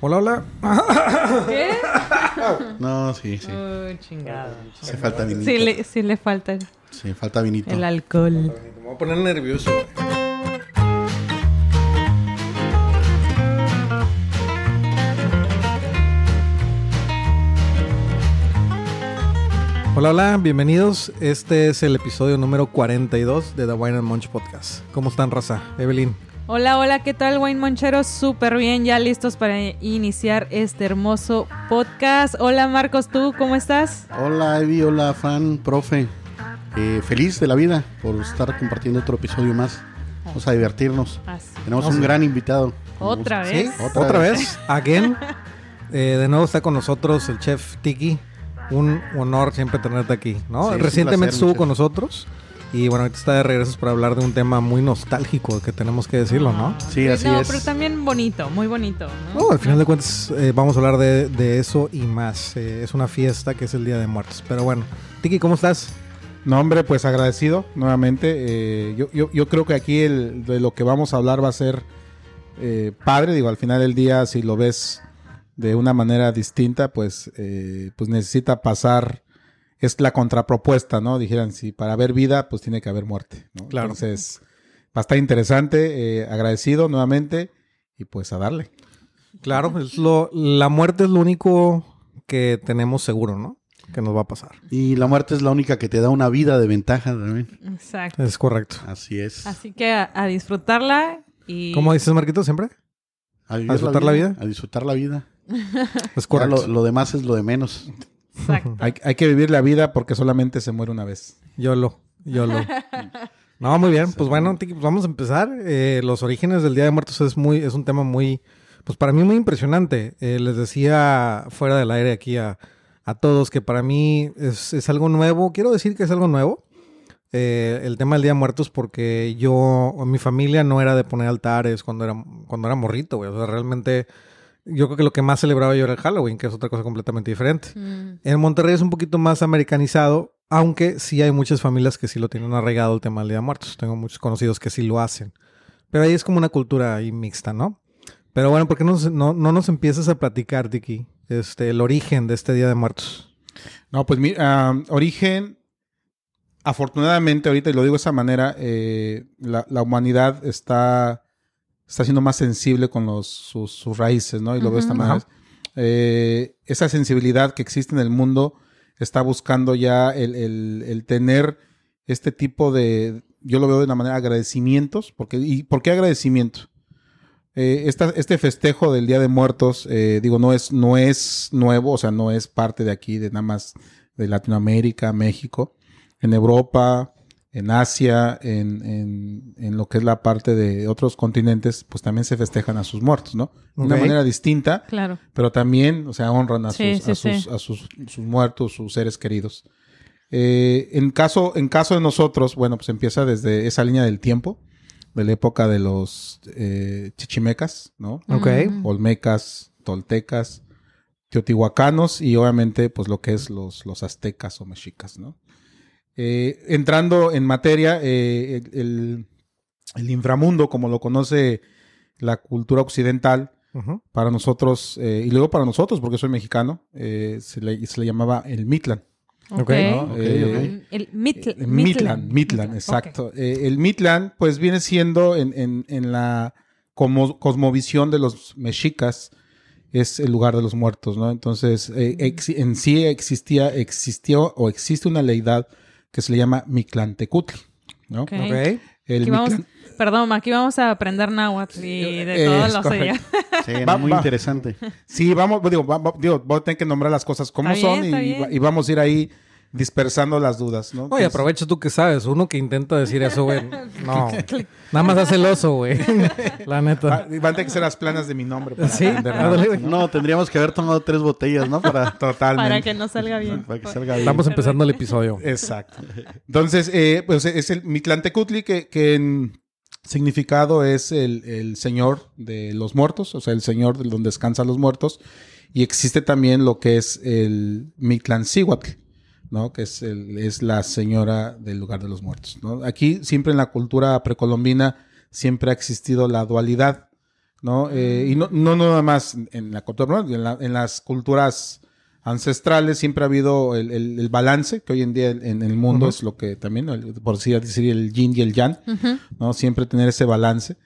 Hola, hola. ¿Qué? No, sí, sí. Uy, chingado. Se falta vinito. Sí le, sí le falta el, Sí, falta vinito. el alcohol. Me voy a poner nervioso. Hola, hola, bienvenidos. Este es el episodio número 42 de The Wine and Munch Podcast. ¿Cómo están, raza? Evelyn. Hola, hola, ¿qué tal, Wayne Moncheros? Súper bien, ya listos para iniciar este hermoso podcast. Hola, Marcos, ¿tú cómo estás? Hola, Evi. Hola, Fran, profe. Eh, feliz de la vida por estar compartiendo otro episodio más. Vamos a divertirnos. Así. Tenemos un gran invitado. ¿Otra Sí, vez? Otra, vez, again. Eh, de nuevo está con nosotros el chef Tiki. Un honor siempre tenerte aquí. Sí, Recientemente placer, estuvo con nosotros. Y bueno, ahorita está de regreso para hablar de un tema muy nostálgico que tenemos que decirlo, ¿no? Sí, así no, es. pero también bonito, muy bonito. ¿no? No, al final de cuentas eh, vamos a hablar de, de eso y más. Eh, es una fiesta que es el Día de Muertos. Pero bueno, Tiki, ¿cómo estás? No, hombre, pues agradecido nuevamente. Eh, yo, yo, yo creo que aquí el, de lo que vamos a hablar va a ser eh, padre. Digo, al final del día, si lo ves de una manera distinta, pues, eh, pues necesita pasar. Es la contrapropuesta, ¿no? Dijeran, si para haber vida, pues tiene que haber muerte. ¿no? Claro. Entonces, va a estar interesante. eh, agradecido nuevamente y pues a darle. Claro, es lo, la muerte es lo único que tenemos seguro, ¿no? Que nos va a pasar. Y la muerte es la única que te da una vida de ventaja también. Exacto. Es correcto. Así es. Así que a, a disfrutarla y... ¿Cómo dices, Marquito, siempre? A, vivir ¿A disfrutar la vida? A disfrutar la vida. Es correcto. lo, lo demás es lo de menos. Exacto. Hay, hay que vivir la vida porque solamente se muere una vez. Yo lo, yo lo. No, muy bien. Pues bueno, Tiki, pues vamos a empezar. Eh, los orígenes del Día de Muertos es muy, es un tema muy, pues para mí muy impresionante. Eh, les decía fuera del aire aquí a, a todos que para mí es, es algo nuevo. Quiero decir que es algo nuevo. eh, el tema del Día de Muertos porque yo, mi familia no era de poner altares cuando era, cuando era morrito, güey. O sea, realmente yo creo que lo que más celebraba yo era el Halloween, que es otra cosa completamente diferente. Mm, En Monterrey es un poquito más americanizado, aunque sí hay muchas familias que sí lo tienen arraigado el tema del Día de Muertos. Tengo muchos conocidos que sí lo hacen. Pero ahí es como una cultura ahí mixta, ¿no? Pero bueno, ¿por qué no, nos- no, no nos empiezas a platicar, Tiki, este, el origen de este Día de Muertos? No, pues mi ah, origen, afortunadamente, ahorita, y lo digo de esa manera, eh, la, la humanidad está, está siendo más sensible con los, sus, sus raíces, ¿no? Y lo veo esta manera. Eh, esa sensibilidad que existe en el mundo está buscando ya el, el- el tener este tipo de, yo lo veo de una manera, agradecimientos. Porque, ¿Y por qué agradecimiento? Eh, esta- este festejo del Día de Muertos, eh, digo, no es, no es nuevo, o sea, no es parte de aquí, de nada más de Latinoamérica, México, en Europa, en Asia, en, en- en lo que es la parte de otros continentes, pues también se festejan a sus muertos, ¿no? De una manera distinta, Claro. pero también, o sea, honran a, Sí, sus, sí, a, sus, sí. a sus, sus muertos, sus seres queridos. Eh, en, caso, en caso de nosotros, bueno, pues empieza desde esa línea del tiempo, de la época de los eh, chichimecas, ¿no? Ok. Mm. Olmecas, toltecas, teotihuacanos y obviamente pues lo que es los, los aztecas o mexicas, ¿no? Eh, entrando en materia, eh, el, inframundo, como lo conoce la cultura occidental, para nosotros, eh, y luego para nosotros, porque soy mexicano, eh, se, le, se le llamaba el Mitlan. Ok. Ok, ¿no? ok, Eh, El Mitl- el Mitlan, Mitlan, Ok. exacto. Eh, el Mitlan, pues viene siendo en, en- en la como- cosmovisión de los mexicas, es el lugar de los muertos, ¿no? Entonces, eh, ex- en sí existía, existió o existe una leidad que se le llama Mictlantecutli, ¿no? Ok. Ok. El Aquí vamos, perdón, aquí vamos a aprender náhuatl y de Eh, todos es los correcto. Sí, Va- muy va. interesante. Sí, vamos, digo, va- va- digo, voy a tener que nombrar las cosas como Está son y vamos a ir ahí dispersando las dudas, ¿no? Oye, aprovecha tú que sabes. Uno que intenta decir eso, güey. No. Nada más hace el oso, güey. La Va- neta. Van a tener que ser las planas de mi nombre. para Sí, nada. ¿no? No, tendríamos que haber tomado tres botellas, ¿no? Para, Totalmente. para que no salga bien. para que salga bien. Estamos empezando el episodio. Exacto. Entonces, eh, pues es el Mitlantecutli que, que en significado es el, el señor de los muertos, o sea, el señor de donde descansan los muertos. Y existe también lo que es el Mictlancíhuatl, ¿no? Que es, el- es la señora del lugar de los muertos, ¿no? Aquí siempre en la cultura precolombina siempre ha existido la dualidad. ¿no? Eh, y no, no nada más en la cultura, en, la- en las culturas ancestrales siempre ha habido el, el- el balance, que hoy en día en el mundo es lo que también, el- por así decir, el yin y el yang, ¿no? Siempre tener ese balance.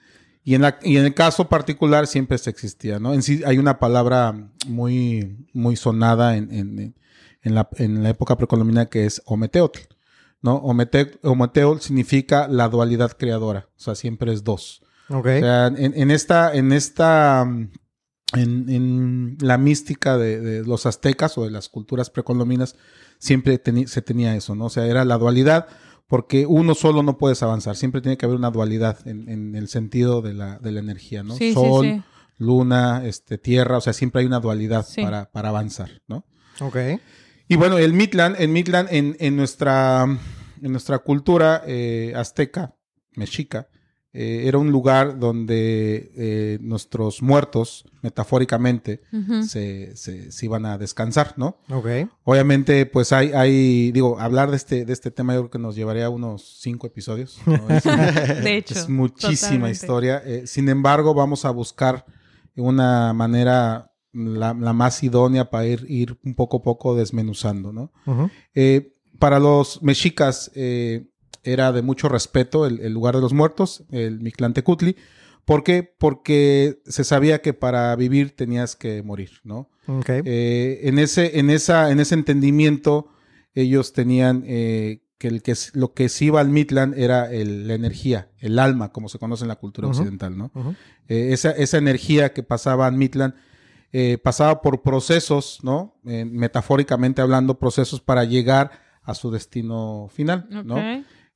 Y en, la, y en el caso particular siempre se existía, ¿no? En sí hay una palabra muy, muy sonada en, en, en la, en la época precolombina que es Ometeotl, ¿no? Omete- Ometeotl significa la dualidad creadora, o sea, siempre es dos. Ok. O sea, en, en esta, en esta, en, en la mística de, de los aztecas o de las culturas precolombinas, siempre teni- se tenía eso, ¿no? O sea, era la dualidad, porque uno solo no puedes avanzar, siempre tiene que haber una dualidad en, en el sentido de la, de la energía, ¿no? Sí, sí, Sol, sí. luna, este, tierra, o sea, siempre hay una dualidad Sí. para, para avanzar, ¿no? Ok. Y bueno, el Midland, en Midland, en, en nuestra, en nuestra cultura eh, azteca, mexica, eh, era un lugar donde eh, nuestros muertos, metafóricamente, se, se, se iban a descansar, ¿no? Ok. Obviamente, pues hay, hay, digo, hablar de este, de este tema yo creo que nos llevaría unos cinco episodios. ¿no? Es, De hecho. es muchísima totalmente. historia. Eh, sin embargo, vamos a buscar una manera la, la más idónea para ir, ir un poco a poco desmenuzando, ¿no? Eh, para los mexicas eh, era de mucho respeto el, el lugar de los muertos, el Mictlantecutli. ¿Por qué? Porque se sabía que para vivir tenías que morir, ¿no? Eh, en, ese, en, esa, en ese entendimiento, ellos tenían que, el que lo que se iba al Midland era el- la energía, el alma, como se conoce en la cultura occidental, ¿no? Esa, esa energía que pasaba en Midland eh, pasaba por procesos, ¿no? Eh, metafóricamente hablando, procesos para llegar a su destino final, ¿no?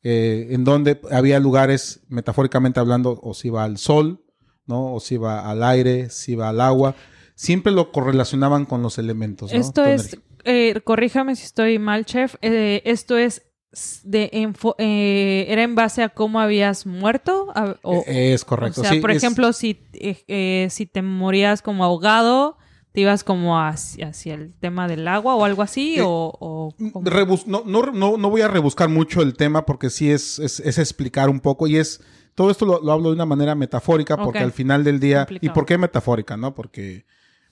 Eh, en donde había lugares, metafóricamente hablando, o se iba al sol, ¿no? O se iba al aire, se iba al agua. Siempre lo correlacionaban con los elementos, ¿no? Esto es, eh, corríjame si estoy mal, chef. eh, esto es de enfo- eh, era en base a cómo habías muerto a- o, Eh, es correcto. o sea, sí, por es- ejemplo, si eh, eh, si te morías como ahogado, te ibas como hacia, hacia el tema del agua o algo así Eh, o, no, no, no, no voy a rebuscar mucho el tema porque sí es, es, es explicar un poco y es todo esto lo, lo hablo de una manera metafórica porque al final del día Complicado. y por qué metafórica no porque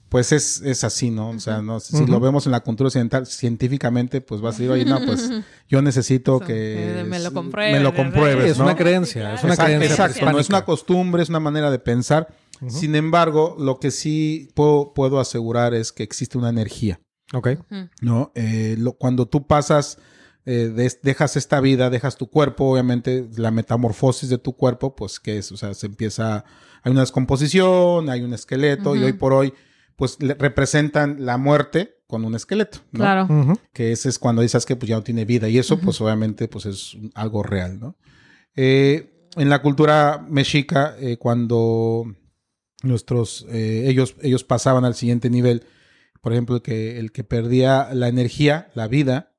pues es, es así no o sea no si lo vemos en la cultura occidental científicamente pues vas a decir oye no pues yo necesito que que me lo s- comprueben, me lo compruebes Es una creencia, es una Exacto, creencia exacto, no es una costumbre, es una manera de pensar. Sin embargo, lo que sí puedo, puedo asegurar es que existe una energía. Ok. ¿no? Eh, lo- cuando tú pasas, eh, des- dejas esta vida, dejas tu cuerpo, obviamente la metamorfosis de tu cuerpo, pues que es, o sea, se empieza, hay una descomposición, hay un esqueleto y hoy por hoy, pues le- representan la muerte con un esqueleto, ¿no? Claro. Que ese es cuando dices que pues ya no tiene vida y eso pues obviamente pues es algo real, ¿no? Eh, en la cultura mexica, eh, cuando nuestros, eh, ellos, ellos pasaban al siguiente nivel, por ejemplo, el que, el que perdía la energía, la vida,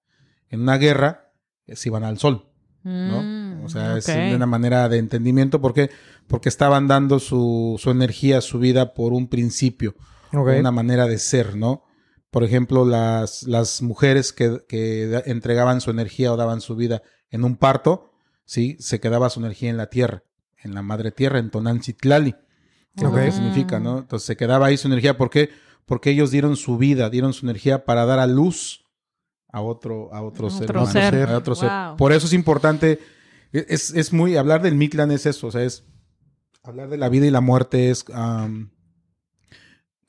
en una guerra, eh, se iban al sol, ¿no? Mm, o sea, es ok. de una manera de entendimiento, ¿por qué? Porque estaban dando su, su energía, su vida por un principio, Una manera de ser, ¿no? Por ejemplo, las, las mujeres que, que entregaban su energía o daban su vida en un parto, ¿sí? Se quedaba su energía en la tierra, en la madre tierra, en Tonanциtlali. ¿Qué es lo que significa, no? Entonces se quedaba ahí su energía. ¿Por qué? Porque ellos dieron su vida, dieron su energía para dar a luz a otro, a otro, ser. otro ser. a otro ser. Por eso es importante, es, es muy, hablar del Mictlán es eso, o sea, es hablar de la vida y la muerte es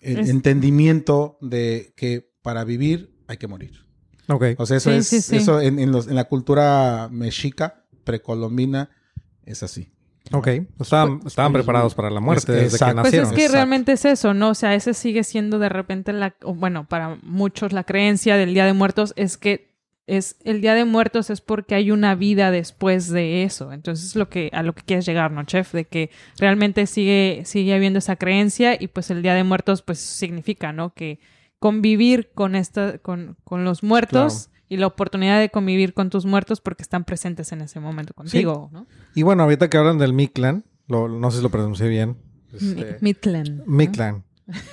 el Es- entendimiento de que para vivir hay que morir. Ok. O sea, eso Sí, es, sí, sí. eso en, en los- en la cultura mexica, precolombina, es así. Ok. Estaban, estaban preparados para la muerte Es- desde que exacto. Pues nacieron. es que Exacto. realmente es eso, ¿no? O sea, ese sigue siendo de repente la, bueno, para muchos la creencia del Día de Muertos es que es el Día de Muertos es porque hay una vida después de eso. Entonces es lo que a lo que quieres llegar, ¿no, chef? De que realmente sigue sigue habiendo esa creencia y pues el Día de Muertos pues significa, ¿no? Que convivir con esta con, con los muertos y la oportunidad de convivir con tus muertos porque están presentes en ese momento contigo, ¿no? Y bueno, ahorita que hablan del Mictlán, lo- no sé si lo pronuncié bien. Este.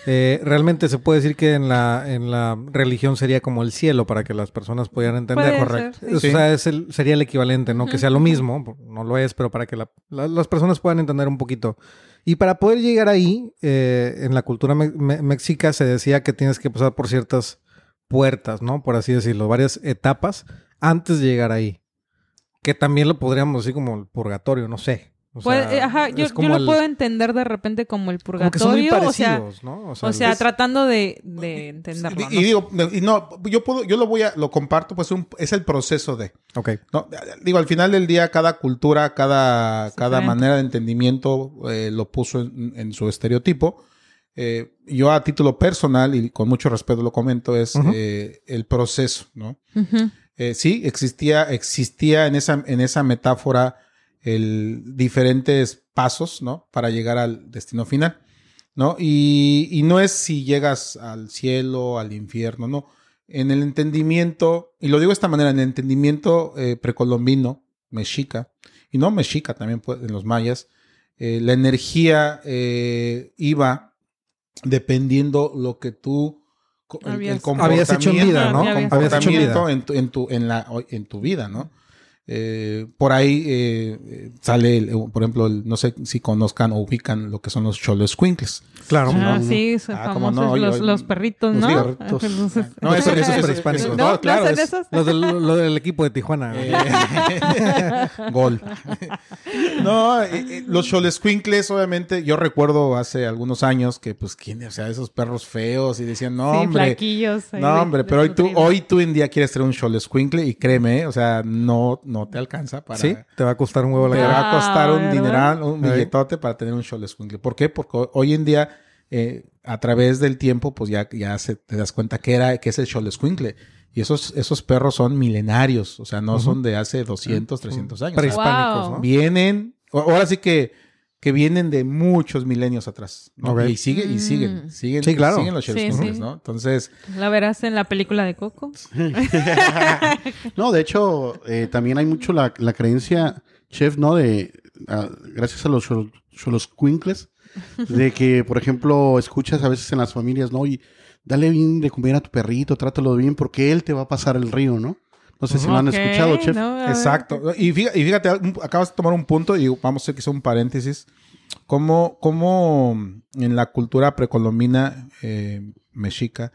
Eh, realmente se puede decir que en la, en la religión sería como el cielo para que las personas pudieran entender. Puede Correcto. ser, sí. O sea, es el- sería el equivalente, no que sea lo mismo, no lo es, pero para que la- la- las personas puedan entender un poquito. Y para poder llegar ahí, eh, en la cultura me- me- mexica se decía que tienes que pasar por ciertas puertas, ¿no? Por así decirlo, varias etapas antes de llegar ahí. Que también lo podríamos decir como el purgatorio, no sé. O Puede- sea, eh, ajá, yo, yo lo el- puedo entender de repente como el como que son muy purgatorio, o sea, ¿no? o sea, es- tratando de, de entenderlo. Y, ¿no? y digo, y no, yo puedo, yo lo voy a, lo comparto, pues un- es el proceso de. Ok. No, digo, al final del día, cada cultura, cada, cada manera de entendimiento eh, lo puso en, en su estereotipo. Eh, yo a título personal, y con mucho respeto lo comento, es Ujú. eh, el proceso, ¿no? Ujú. Eh, sí, existía, existía en esa, en esa metáfora el diferentes pasos, ¿no? Para llegar al destino final, ¿no? Y, y no es si llegas al cielo, al infierno, no. En el entendimiento, y lo digo de esta manera, en el entendimiento eh, precolombino, mexica, y no mexica también pues, en los mayas, eh, la energía eh, iba dependiendo lo que tú co- el- el Habías- Habías hecho en vida, ¿no? Habías- Habías hecho en vida. en tu, en tu, en la, en tu vida, ¿no? Eh, por ahí eh, eh, sale, el- por ejemplo, el- no sé si conozcan o ubican lo que son los choloscuincles. Claro. Ah, ¿no? sí, son Ah, famosos no, oye, los, los perritos, los ¿no? perritos. Entonces- No, eso, eso, eso, prehispánicos. eso- ¿No? no, claro, ¿No es- esos? Lo del, lo del equipo de Tijuana. Eh, Gol. no, eh, eh, los cholescuincles, obviamente, yo recuerdo hace algunos años que, pues, ¿quién? O sea, esos perros feos y decían, no, sí, hombre. No, de- hombre, pero hoy tú, hoy tú en día quieres tener un cholescuincle y créeme, eh, o sea, no, no te alcanza para. Sí, te va a costar un huevo la Te cara. va a costar un ¿verdad? dineral, un Ahí. billetote para tener un cholescuincle. ¿Por qué? Porque hoy en día, eh, a través del tiempo, pues ya, ya se, te das cuenta que era, que es el cholescuincle. Y esos, esos perros son milenarios, o sea, no son de hace 200, 300 años. Prehispánicos, Wow. ¿no? vienen, ahora sí que, que vienen de muchos milenios atrás. ¿no? Ok. Y sigue, y siguen, Mm. siguen, Sí, claro. siguen los Sí. ¿no? Entonces, La verás en la película de Coco. No, de hecho, eh, también hay mucho la, la creencia, chef, ¿no? De, gracias a los, los quinkles, de que, por ejemplo, escuchas a veces en las familias, ¿no? Y dale bien de comer a tu perrito, trátalo bien, porque él te va a pasar el río, ¿no? No sé si lo han escuchado, chef. Exacto. Y fíjate, y fíjate, acabas de tomar un punto y vamos a hacer quizá un paréntesis. ¿Cómo, cómo en la cultura precolombina eh, mexica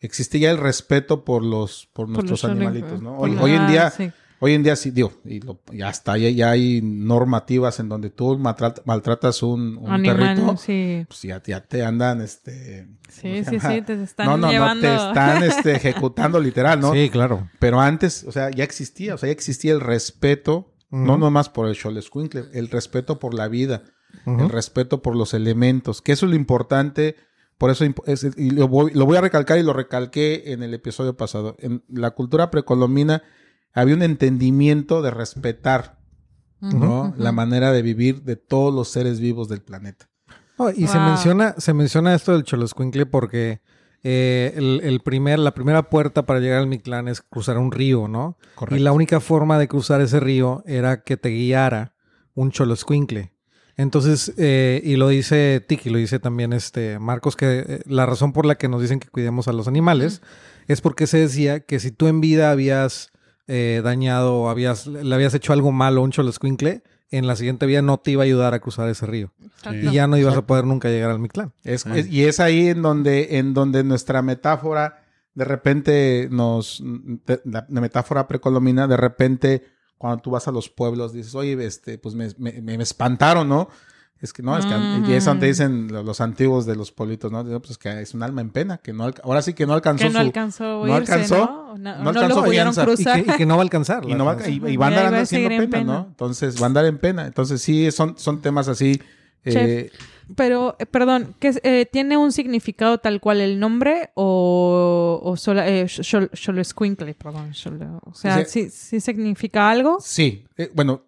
existía ya el respeto por los por, Por nuestros los animalitos, ¿no? Hoy, hoy en día, sí. Hoy en día sí, digo, y lo- ya está, ya, ya hay normativas en donde tú maltrat- maltratas un, un Animal, perrito, sí. pues ya, ya te andan, este... Sí, ¿cómo se sí, llama? sí, te están no, no, llevando. no, te están este, ejecutando literal, ¿no? Sí, claro. Pero antes, o sea, ya existía, o sea, ya existía el respeto, no Ujú. nomás por el Xolescuincle, el respeto por la vida, el respeto por los elementos, que eso es lo importante, por eso es- y lo voy, lo voy a recalcar y lo recalqué en el episodio pasado. En la cultura precolombina había un entendimiento de respetar, ¿no? La manera de vivir de todos los seres vivos del planeta. Y se menciona, se menciona esto del Choloscuincle porque eh, el, el primer, la primera puerta para llegar al Mictlán es cruzar un río, ¿no? Correcto. Y la única forma de cruzar ese río era que te guiara un Choloscuincle. Entonces, eh, y lo dice Tiki, lo dice también este Marcos, que eh, la razón por la que nos dicen que cuidemos a los animales es porque se decía que si tú en vida habías eh, dañado o habías, le habías hecho algo malo a un Choloscuincle, en la siguiente vida no te iba a ayudar a cruzar ese río. Y ya no ibas a poder nunca llegar al Mictlán. Es- es- y es ahí en donde, en donde nuestra metáfora de repente nos, de- la, la metáfora precolombina, de repente cuando tú vas a los pueblos dices, oye, este, pues me, me- me espantaron, ¿no? Es que no, es que y es donde Mm. dicen lo- los antiguos de los pueblitos, ¿no? Pues que es un alma en pena, que no ahora sí que no alcanzó que no su alcanzó no alcanzó, ¿no? No, no no alcanzó lo. Y cruzar. que, y que no va a alcanzar. y, no va, y, y va a andar haciendo pena, en pena. ¿no? Entonces va a andar en pena. Entonces sí, son, son temas así. eh, Pero, eh, perdón, ¿qué es- eh, ¿tiene un significado tal cual el nombre o, o solo, eh, Xoloscuincle, perdón? Xolo- o sea, ¿sí, sí significa algo? Sí, bueno,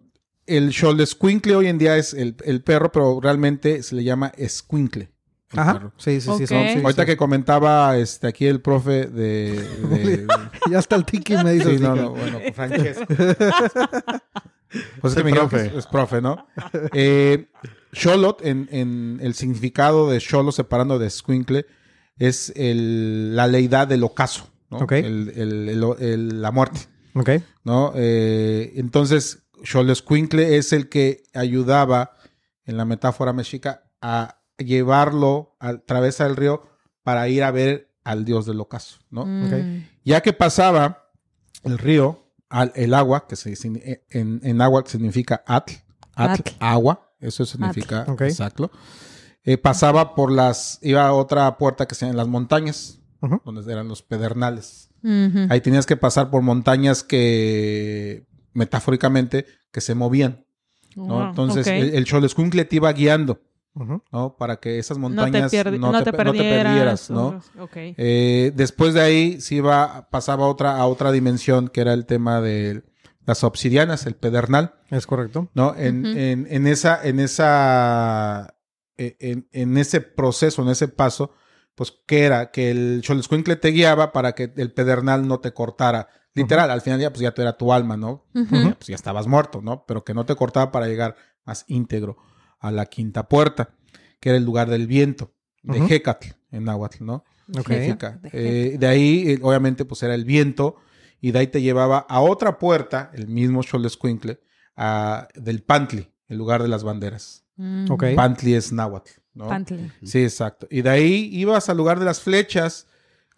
el Xolescuincle hoy en día es el, el perro, pero realmente se le llama escuincle. el Ajá. perro. Sí, sí, sí. Ok. son- sí, Ahorita sí. que comentaba este, aquí el profe de... de- Ya está el tiki me dice. sí, no, no, bueno, Francesco. Pues es que dijeron que profe. es, es profe, ¿no? Eh, Xolot, en, en el significado de Xolo separando de Squinkle, es el- la leidad del ocaso, ¿no? Ok. El- el- el- el- la muerte, Ok. ¿no? Eh, entonces, Xoloscuincle es el que ayudaba, en la metáfora mexica, a llevarlo a través del río para ir a ver al dios del ocaso, ¿no? Mm. Ya que pasaba el río, al, el agua, que se, sin- en, en agua significa atl, atl, Atl. agua, eso significa exacto. Eh, pasaba por las, iba a otra puerta que se llama las montañas, donde eran los pedernales. Ahí tenías que pasar por montañas que, metafóricamente, que se movían, Entonces, el, el Xoloscuincle te iba guiando. ¿no? Para que esas no te, montañas pierdi- no, no te, te pe- no te perdieras, ¿no? Eh, después de ahí se iba, pasaba a otra, a otra dimensión que era el tema de las obsidianas, el pedernal, Es correcto. ¿no? En, en, en esa, en esa, eh, en, en ese proceso, en ese paso, pues, ¿qué era? Que el Xoloscuincle te guiaba para que el pedernal no te cortara. Literal, al final ya, pues ya tú era tu alma, ¿no? Ya, pues ya estabas muerto, ¿no? Pero que no te cortaba para llegar más íntegro a la quinta puerta, que era el lugar del viento, de Ujú. Hécatl, en náhuatl, ¿no? Ok. significa. De Eh, de ahí, eh, obviamente, pues era el viento, y de ahí te llevaba a otra puerta, el mismo Xolescuincle, a del Pantli, el lugar de las banderas. Mm. Ok. Pantli es náhuatl, ¿no? Pantli. Sí, exacto. Y de ahí ibas al lugar de las flechas,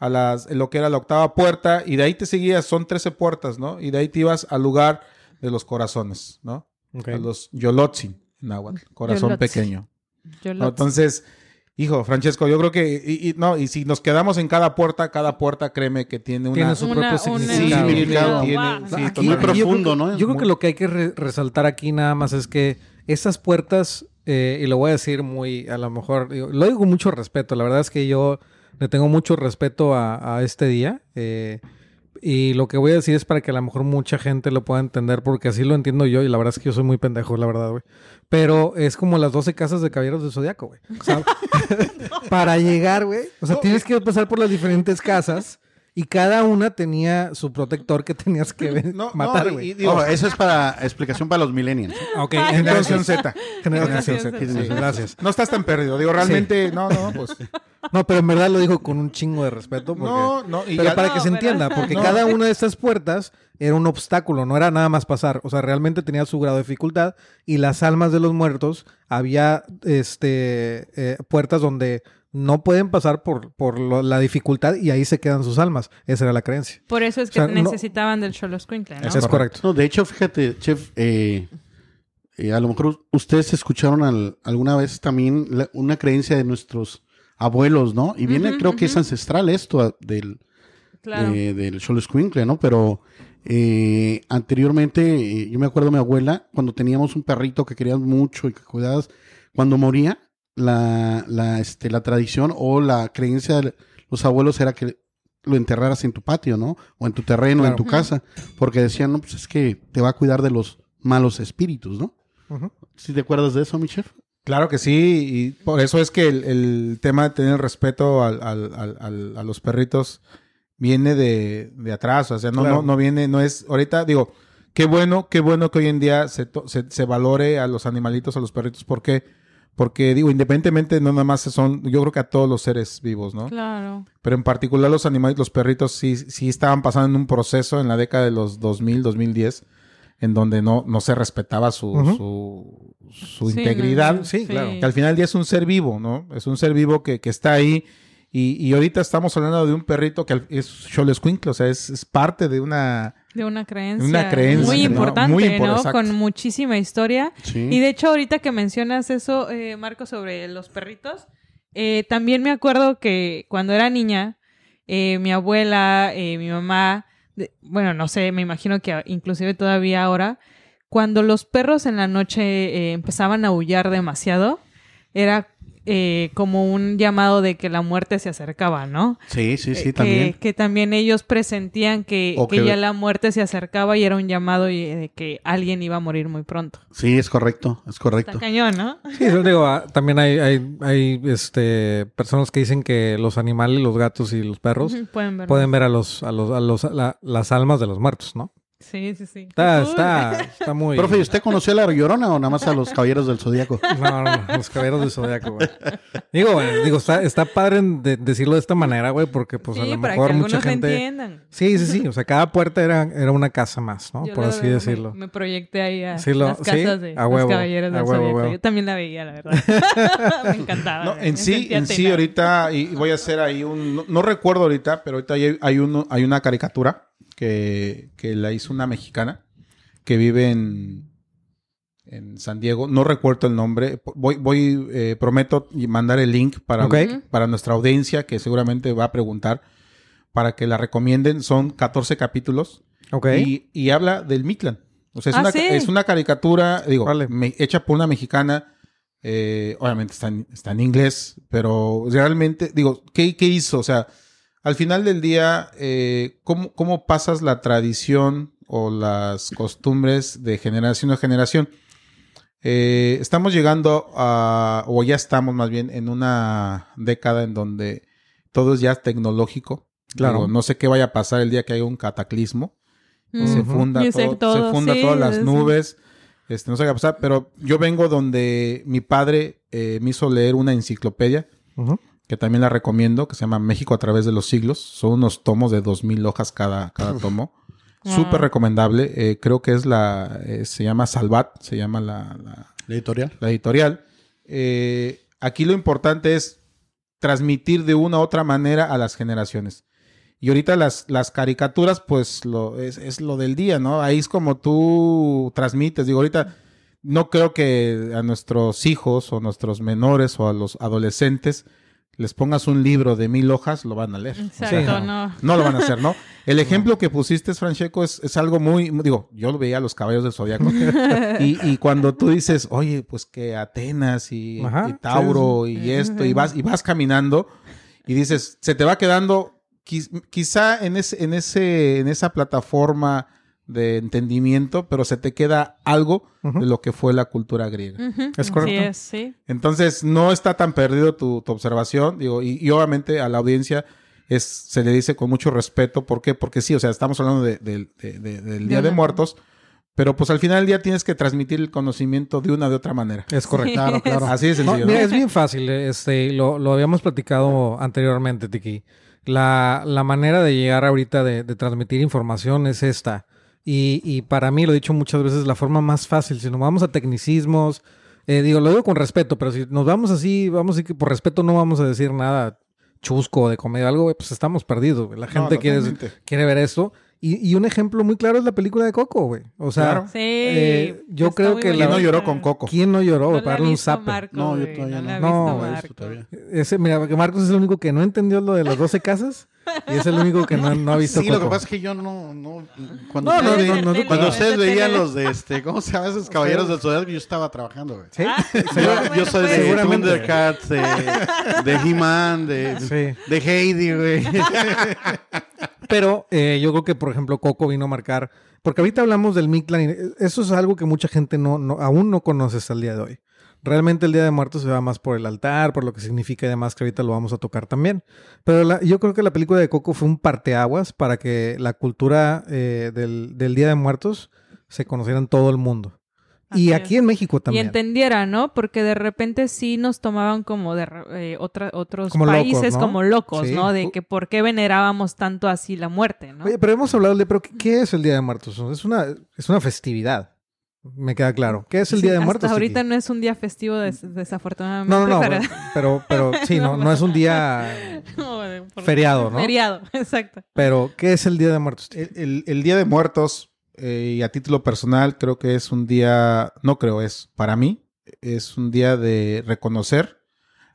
a las, lo que era la octava puerta, y de ahí te seguías, son 13 puertas, ¿no? Y de ahí te ibas al lugar de los corazones, ¿no? Ok. A los Yolotzin, en náhuatl, corazón Yolotzin. pequeño. Entonces, hijo, Francesco, yo creo que, y, y- no, y si nos quedamos en cada puerta, cada puerta, créeme que tiene una... Tiene su Una- propio significado. Sí, significado. tiene- Wow. sí, Aquí-. Muy profundo, yo creo, ¿no? Yo creo que lo que hay que re- resaltar aquí nada más es que esas puertas, eh, y lo voy a decir muy, a lo mejor, digo, lo digo con mucho respeto, la verdad es que yo le tengo mucho respeto a, a este día, eh, y lo que voy a decir es para que a lo mejor mucha gente lo pueda entender, porque así lo entiendo yo, y la verdad es que yo soy muy pendejo, la verdad, güey. Pero es como las 12 casas de caballeros del Zodiaco, güey. O sea, para llegar, güey. O sea, tienes que pasar por las diferentes casas. Y cada una tenía su protector que tenías que No, no, matar, güey. digo, Ojo, eso es para explicación para los millennials. Ok, Generación Z. generación Z. Generación Sí, gracias. No estás tan perdido. Digo, realmente, no, no, pues. No, pero en verdad lo dijo con un chingo de respeto. Porque... No, no. Y pero ya- para No, que se pero- entienda, porque No. cada una de estas puertas era un obstáculo, no era nada más pasar. O sea, realmente tenía su grado de dificultad. Y las almas de los muertos, había este eh, puertas donde no pueden pasar por, por lo- la dificultad y ahí se quedan sus almas. Esa era la creencia. Por eso es que O sea, no- necesitaban del Xoloscuincle, ¿no? Eso es correcto. No, de hecho, fíjate, chef, eh, eh, a lo mejor ustedes escucharon al- alguna vez también la- una creencia de nuestros abuelos, ¿no? Y viene, creo que es ancestral esto a- del, Claro. de- del Xoloscuincle, ¿no? Pero eh, anteriormente, eh, yo me acuerdo de mi abuela, cuando teníamos un perrito que querías mucho y que cuidabas, cuando moría, la, la, este, la tradición o la creencia de los abuelos era que lo enterraras en tu patio, ¿no? O en tu terreno, en Claro. tu casa, porque decían, no, pues es que te va a cuidar de los malos espíritus, ¿no? Ujú. ¿Sí te acuerdas de eso, mi chef? Claro que sí, y por eso es que el, el tema de tener respeto al- al- al- a los perritos viene de, de atrás, o sea, no, Claro. no, no viene, no es, ahorita digo, qué bueno, qué bueno que hoy en día se, to- se, se valore a los animalitos, a los perritos, ¿por qué? Porque digo, independientemente, no nada más son, yo creo que a todos los seres vivos, ¿no? Claro. Pero en particular los animales, los perritos sí, sí estaban pasando en un proceso en la década de los 2000, 2010, en donde no, no se respetaba su, su, su Sí, integridad. no, Sí, claro. Que al final del día es un ser vivo, ¿no? Es un ser vivo que, que está ahí. Y, y ahorita estamos hablando de un perrito que es Xolescuincle, o sea, es, es parte de una... De una creencia. Una creencia, Muy ¿no? importante, Muy ¿no? Con muchísima historia. Sí. Y de hecho, ahorita que mencionas eso, eh, Marco, sobre los perritos, eh, también me acuerdo que cuando era niña, eh, mi abuela, eh, mi mamá, de- bueno, no sé, me imagino que inclusive todavía ahora, cuando los perros en la noche empezaban a aullar demasiado, era eh, como un llamado de que la muerte se acercaba, ¿no? Sí, sí, sí, Eh, también. Que, que también ellos presentían que, que que- ya la muerte se acercaba y era un llamado y- de que alguien iba a morir muy pronto. Sí, es correcto, es correcto. Está cañón, ¿no? Sí, yo digo, ah, también hay, hay, hay este, personas que dicen que los animales, los gatos y los perros Pueden ver. pueden ver a los, a los, a los, a la- las almas de los muertos, ¿no? Sí, sí, sí. Está, está, está muy... Profe, ¿y usted conoció a la Llorona o nada más a los Caballeros del Zodíaco? No, no, no, los caballeros del zodiaco, güey. Digo, güey, digo, está, está padre de- decirlo de esta manera, güey, porque pues a sí, lo para mejor que mucha gente. entiendan. Sí, sí, sí. O sea, cada puerta era, era una casa más, ¿no? Yo Por así veo, decirlo. Me, me proyecté ahí a Sí, lo- las sí, casas de a huevo, los caballeros a del huevo, Zodíaco. huevo. Yo también la veía, la verdad. me encantaba. No, me en sí, sentía en sí, ahorita, y voy a hacer ahí un, no, no recuerdo ahorita, pero ahorita hay, hay, uno, hay una caricatura que, que la hizo una mexicana que vive en, en San Diego. No recuerdo el nombre. Voy, voy eh, prometo mandar el link para, Ok. para nuestra audiencia que seguramente va a preguntar para que la recomienden. Son 14 capítulos Ok. y, y habla del Mictlan. O sea, es, Ah, una, sí. es una caricatura, digo, Vale. me- hecha por una mexicana. eh, obviamente está en, está en inglés, pero realmente, digo, ¿qué, qué hizo? O sea, al final del día, eh, ¿cómo, ¿cómo pasas la tradición o las costumbres de generación a generación? Eh, estamos llegando a, o ya estamos más bien en una década en donde todo es ya tecnológico. Claro. Digo, no sé qué vaya a pasar el día que haya un cataclismo Mm. se Ujú. funda, Y se- todo, todo, se funda sí, todas las sí. nubes. Este, no sé qué va a pasar, pero yo vengo donde mi padre eh, me hizo leer una enciclopedia. Que también la recomiendo, que se llama México a través de los siglos. Son unos tomos de dos mil hojas cada, cada tomo. Súper recomendable. Eh, creo que es la, eh, se llama Salvat, se llama la, la- La editorial. la editorial. Eh, aquí lo importante es transmitir de una u otra manera a las generaciones. Y ahorita las, las caricaturas, pues lo, es, es lo del día, ¿no? Ahí es como tú transmites. Digo, ahorita no creo que a nuestros hijos o nuestros menores o a los adolescentes les pongas un libro de mil hojas, lo van a leer. Exacto, no. no. No lo van a hacer, ¿no? El ejemplo que pusiste, Francesco, es, es algo muy, digo, yo lo veía a los caballos del zodiaco. y, y cuando tú dices, oye, pues que Atenas y, Ajá, y Tauro y esto, y vas, y vas caminando, y dices, se te va quedando, quiz- quizá en ese, en ese, en esa plataforma de entendimiento, pero se te queda algo de lo que fue la cultura griega. Ujú, Es correcto. Así es, sí. Entonces, no está tan perdido tu, tu observación, digo, y, y obviamente a la audiencia es, se le dice con mucho respeto. ¿Por qué? Porque sí, o sea, estamos hablando de- de- de- de- del Día de Muertos, pero pues al final del día tienes que transmitir el conocimiento de una de otra manera. Es correcto. Claro, claro. Así de No, sencillo. mira, ¿no? es bien fácil. Este, lo, lo habíamos platicado anteriormente, Tiki. La, la manera de llegar ahorita de, de transmitir información es esta. Y, y para mí, lo he dicho muchas veces, la forma más fácil. Si nos vamos a tecnicismos, eh, digo, lo digo con respeto, pero si nos vamos así, vamos a que por respeto no vamos a decir nada chusco de comedia, algo, pues estamos perdidos. La No, gente quiere, quiere ver esto. Y, y un ejemplo muy claro es la película de Coco, güey. O sea, Claro. Sí. Eh, yo está creo que la- ¿Quién no lloró con Coco? ¿quién no lloró No para darle un zape? Marco, No, yo todavía no. no. No, visto todavía. Ese, mira, que Marcos es el único que no entendió lo de las 12 casas y es el único que no, no ha visto Sí, lo que Coco. pasa es que yo no, no, cuando No, ustedes, no, ve- no, no, cuando ustedes veían los de este, ¿cómo se llama esos caballeros del zodiaco? Yo estaba trabajando, güey. ¿Sí? Yo, yo soy de Seguramente. Thundercats, de, de He-Man, de, Sí. de Heidi, güey. Pero eh, yo creo que, por ejemplo, Coco vino a marcar. Porque ahorita hablamos del Mictlan eso es algo que mucha gente no, no, aún no conoce hasta el día de hoy. Realmente el Día de Muertos se va más por el altar, por lo que significa y demás, que ahorita lo vamos a tocar también. Pero la- yo creo que la película de Coco fue un parteaguas para que la cultura eh, del Día de Muertos se conociera en todo el mundo. Y Así aquí es. en México Y también. entendiera, ¿no? Porque de repente sí nos tomaban como de eh, otra- otros Como locos, países ¿no? como locos, Sí. ¿no? De que por qué venerábamos tanto así la muerte, ¿no? Oye, pero hemos hablado de, pero ¿qué, qué es el Día de Muertos? Es una, es una festividad. Me queda claro. ¿Qué es el Sí, Día de hasta Muertos? ahorita no es un día festivo, des- desafortunadamente. No, no, no, pero- pero, pero, sí, no, no es un día feriado, ¿no? Feriado, exacto. Pero, ¿qué es el Día de Muertos? El, el- el Día de Muertos, eh, y a título personal, creo que es un día, no creo, es para mí, es un día de reconocer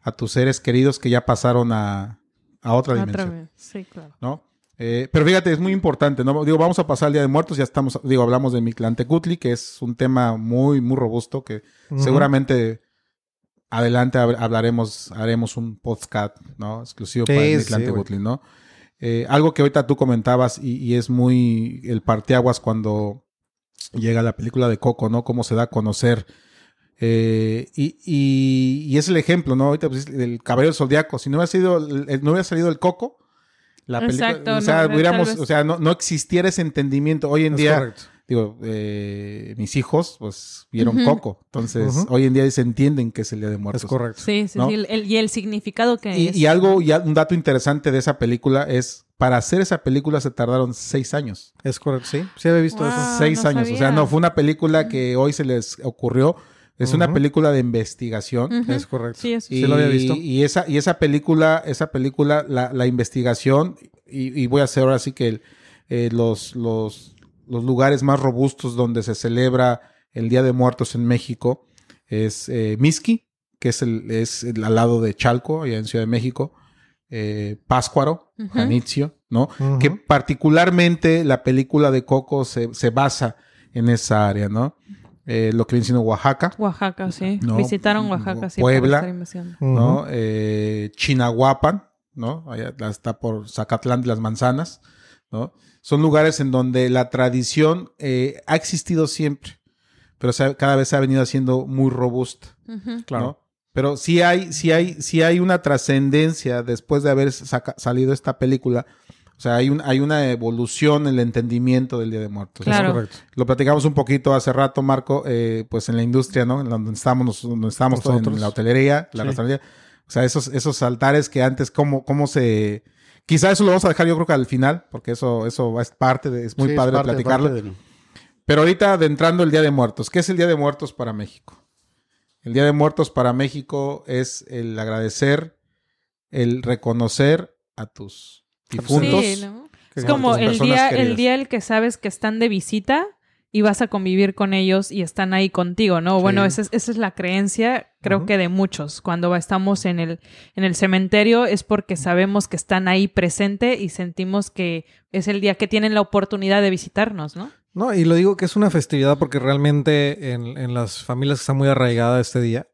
a tus seres queridos que ya pasaron a, a otra Otra dimensión. vez, sí, claro. ¿no? Eh, pero fíjate, es muy importante, ¿no? Digo, vamos a pasar al Día de Muertos, ya estamos, digo, hablamos de Mictlantecutli, que es un tema muy, muy robusto, que seguramente adelante hab- hablaremos, haremos un podcast, ¿no? Exclusivo Sí, para sí, Mictlantecutli, ¿no? Eh, algo que ahorita tú comentabas y, es muy el parteaguas cuando llega la película de Coco, ¿no? Cómo se da a conocer. Eh, y, y- y es el ejemplo, ¿no? Ahorita pues, el caballero del zodiaco. Si no hubiera sido, no hubiera salido el Coco, la película, Exacto, o sea, no, hubiéramos, o sea, no, no existiera ese entendimiento. Hoy en Es día, correcto. digo, eh, mis hijos, pues, vieron Ujú. Coco. Entonces, hoy en día se entienden que es el Día de Muertos. Es correcto. Sí, sí, ¿no? sí. el- el- y el significado que Y, es. y algo, ya un dato interesante de esa película es, para hacer esa película se tardaron seis años. Es correcto, sí. Sí había visto Wow. eso. Seis no años. O sea, no fue una película que hoy se les ocurrió. Es una película de investigación. Es correcto. Sí, eso Sí lo había visto. Y esa, y esa película, esa película, la, la investigación, y, y voy a hacer ahora sí que el- eh, los, los, los lugares más robustos donde se celebra el Día de Muertos en México es eh, Mixqui, que es, el, es el al lado de Chalco, allá en Ciudad de México, eh, Páscuaro. Janitzio, ¿no? Que particularmente la película de Coco se, se basa en esa área, ¿no? Eh, lo que viene siendo Oaxaca. Oaxaca, sí. No, Visitaron Oaxaca, sí. Puebla. para. ¿no? Eh, Chinahuapan, ¿no? Allá está por Zacatlán de las Manzanas, ¿no? Son lugares en donde la tradición eh, ha existido siempre, pero se ha- cada vez se ha venido haciendo muy robusta. Claro. ¿no? Pero sí hay, sí hay, sí hay una trascendencia después de haber saca- salido esta película. O sea, hay, un, hay una evolución en el entendimiento del Día de Muertos. Claro. Es correcto. Lo platicamos un poquito hace rato, Marco, eh, pues en la industria, ¿no? En donde estamos, nos- donde estamos todos, Nosotros. en la hotelería, la Sí. O sea, esos, esos altares que antes, cómo, cómo se... Quizá eso lo vamos a dejar yo creo que al final, porque eso, eso es parte de... Es muy Sí, es padre parte- platicarlo. parte de- Pero ahorita adentrando el Día de Muertos. ¿Qué es el Día de Muertos para México? El Día de Muertos para México es el agradecer, el reconocer a tus difuntos. Sí, ¿no? Es como el día, queridas. el día el que sabes que están de visita y vas a convivir con ellos y están ahí contigo, ¿no? Bueno, esa es, esa es la creencia, creo que de muchos. Cuando estamos en el, en el cementerio es porque sabemos que están ahí presente y sentimos que es el día que tienen la oportunidad de visitarnos, ¿no? No, y lo digo que es una festividad porque realmente en, en las familias está muy arraigada este día,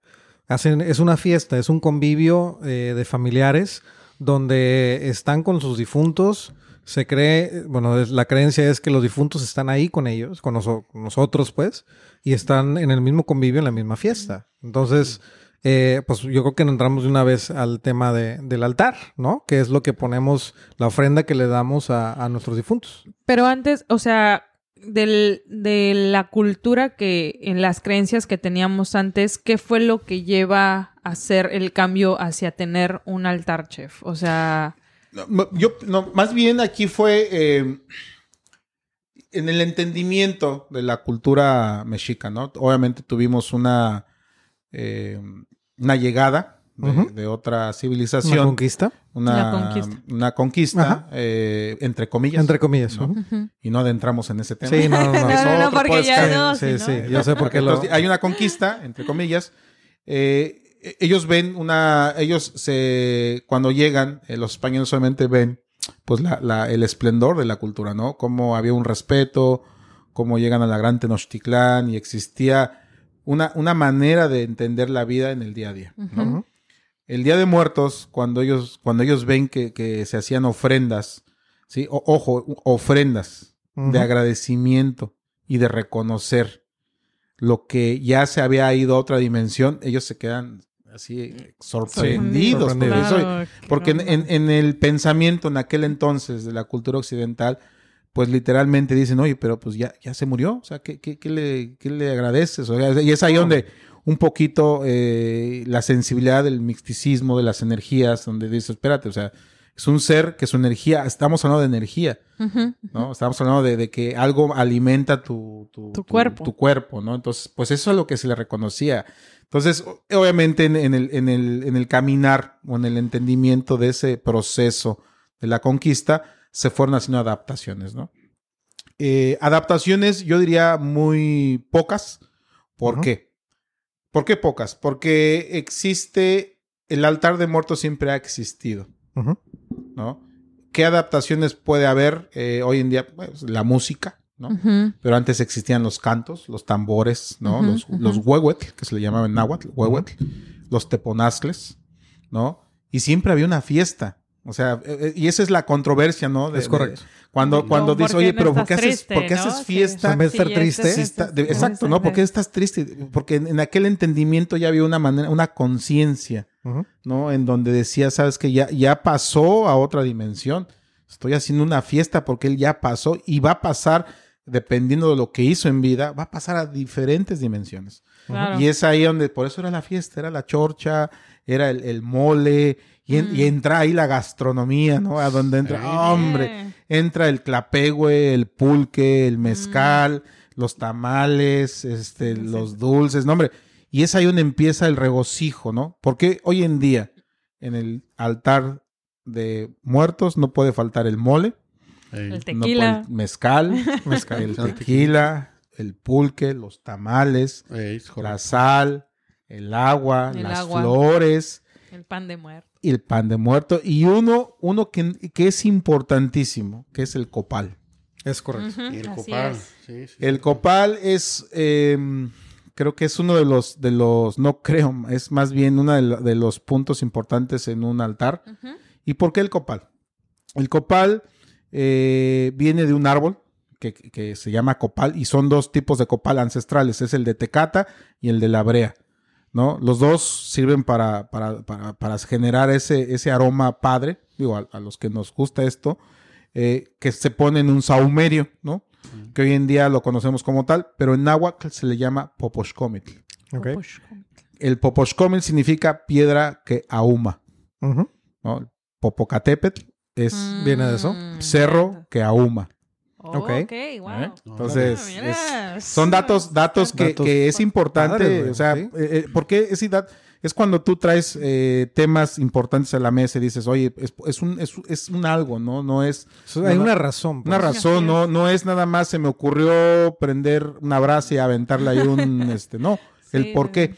hacen, es una fiesta, es un convivio eh, de familiares donde están con sus difuntos. Se cree, bueno, la creencia es que los difuntos están ahí con ellos, con nosotros, pues, y están en el mismo convivio, en la misma fiesta. Entonces, eh, pues yo creo que entramos de una vez al tema de- del altar, ¿no? Que es lo que ponemos, la ofrenda que le damos a, a nuestros difuntos. Pero antes, o sea, del, de la cultura que, en las creencias que teníamos antes, ¿qué fue lo que lleva a hacer el cambio hacia tener un altar chef? O sea, yo, no, más bien aquí fue eh, en el entendimiento de la cultura mexica, ¿no? Obviamente tuvimos una, eh, una llegada de, Ujú. de otra Una civilización, conquista, una, conquista. una conquista, eh, entre comillas, entre comillas. ¿no? ujú. ujú. y no adentramos en ese tema. Sí, no, no, no. No, no, porque ya no, Sí, sí, no- yo sé por qué lo... Hay una conquista, entre comillas. eh, ellos ven una, ellos se, cuando llegan, eh, los españoles solamente ven, pues la, la- el esplendor de la cultura, ¿no? Cómo había un respeto, cómo llegan a la gran Tenochtitlán y existía una, una manera de entender la vida en el día a día, ¿no? Ujú. Ujú. El Día de Muertos, cuando ellos, cuando ellos ven que, que se hacían ofrendas, ¿sí? O- ojo, ofrendas de agradecimiento y de reconocer lo que ya se había ido a otra dimensión, ellos se quedan así sorprendidos. sorprendidos. porque eso- Claro, porque en, claro. en- en el pensamiento en aquel entonces de la cultura occidental, pues literalmente dicen, oye, pero pues ya, ya se murió, o sea, ¿qué, qué- qué le, qué le agradeces? O sea, y es ahí donde un poquito eh, la sensibilidad del misticismo, de las energías, donde dices, espérate, o sea, es un ser que su energía, estamos hablando de energía. ¿no? Estamos hablando de, de que algo alimenta tu, tu, Tu cuerpo. tu cuerpo, ¿no? Entonces, pues eso es lo que se le reconocía. Entonces, obviamente en, en el, en, el, en el caminar o en el entendimiento de ese proceso de la conquista, se fueron haciendo adaptaciones, ¿no? Eh, adaptaciones, yo diría muy pocas. ¿Por qué? ¿Por qué pocas? Porque existe, el altar de muertos siempre ha existido. ¿no? ¿Qué adaptaciones puede haber eh, hoy en día? Pues, la música, ¿no? Pero antes existían los cantos, los tambores, ¿no? Los, los huehuetl, que se le llamaban en náhuatl, huehuetl, los teponazcles, ¿no? Y siempre había una fiesta. O sea, eh, eh, y esa es la controversia, ¿no? De- Es correcto. de- cuando No, cuando ¿por dices, qué oye, no pero ¿por qué haces, triste, ¿por qué no? haces Sí. fiesta? En vez de estar Sí, triste, ese- Sí está- de- ese- exacto, ¿no? ¿Por qué estás triste? Porque en, en aquel entendimiento ya había una manera, una conciencia. ¿no? En donde decía, sabes que ya, ya pasó a otra dimensión. Estoy haciendo una fiesta porque él ya pasó y va a pasar, dependiendo de lo que hizo en vida, va a pasar a diferentes dimensiones. Claro. Y es ahí donde, por eso era la fiesta, era la chorcha, era el, el mole, y, en- Mm. y entra ahí la gastronomía, ¿no? A donde entra, Sí. hombre, entra el clapegüe, el pulque, el mezcal, los tamales, este, Sí. los dulces, no, hombre. Y es ahí donde empieza el regocijo, ¿no? Porque hoy en día, en el altar de muertos, no puede faltar el mole, El no tequila. puede- mezcal, Mezcal. el tequila, el pulque, los tamales, la sal, el agua, El las agua. flores, el pan de muerto. Y el pan de muerto. Y uno, uno que, que es importantísimo, que es el copal. Es correcto. El así copal. es. Sí, sí. El copal es, eh, creo que es uno de los, de los, no creo, es más bien uno de, lo- de los puntos importantes en un altar. ¿Y por qué el copal? El copal eh, viene de un árbol que, que se llama copal y son dos tipos de copal ancestrales, es el de tecata y el de la brea. ¿No? Los dos sirven para, para, para, para generar ese, ese aroma padre, digo, a, a los que nos gusta esto, eh, que se pone en un saumerio, ¿no? Que hoy en día lo conocemos como tal, pero en náhuatl se le llama poposhcomitl. Ok. El poposhcomitl significa piedra que ahuma. ¿no? El Popocatépetl es ¿Viene de eso? Mm. cerro que ahuma. Oh, Ok. ok, wow. ¿eh? Entonces, Ah, es- son datos, datos que, Datos que es importante, o sea, sí. eh, eh, porque es, edad- es cuando tú traes eh, temas importantes a la mesa y dices, oye, es, es un, es, es un algo, ¿no? No es Hay una razón. una pues. razón, Así no, es. no es nada más se me ocurrió prender una brasa y aventarle ahí un, este, no, el por sí, qué.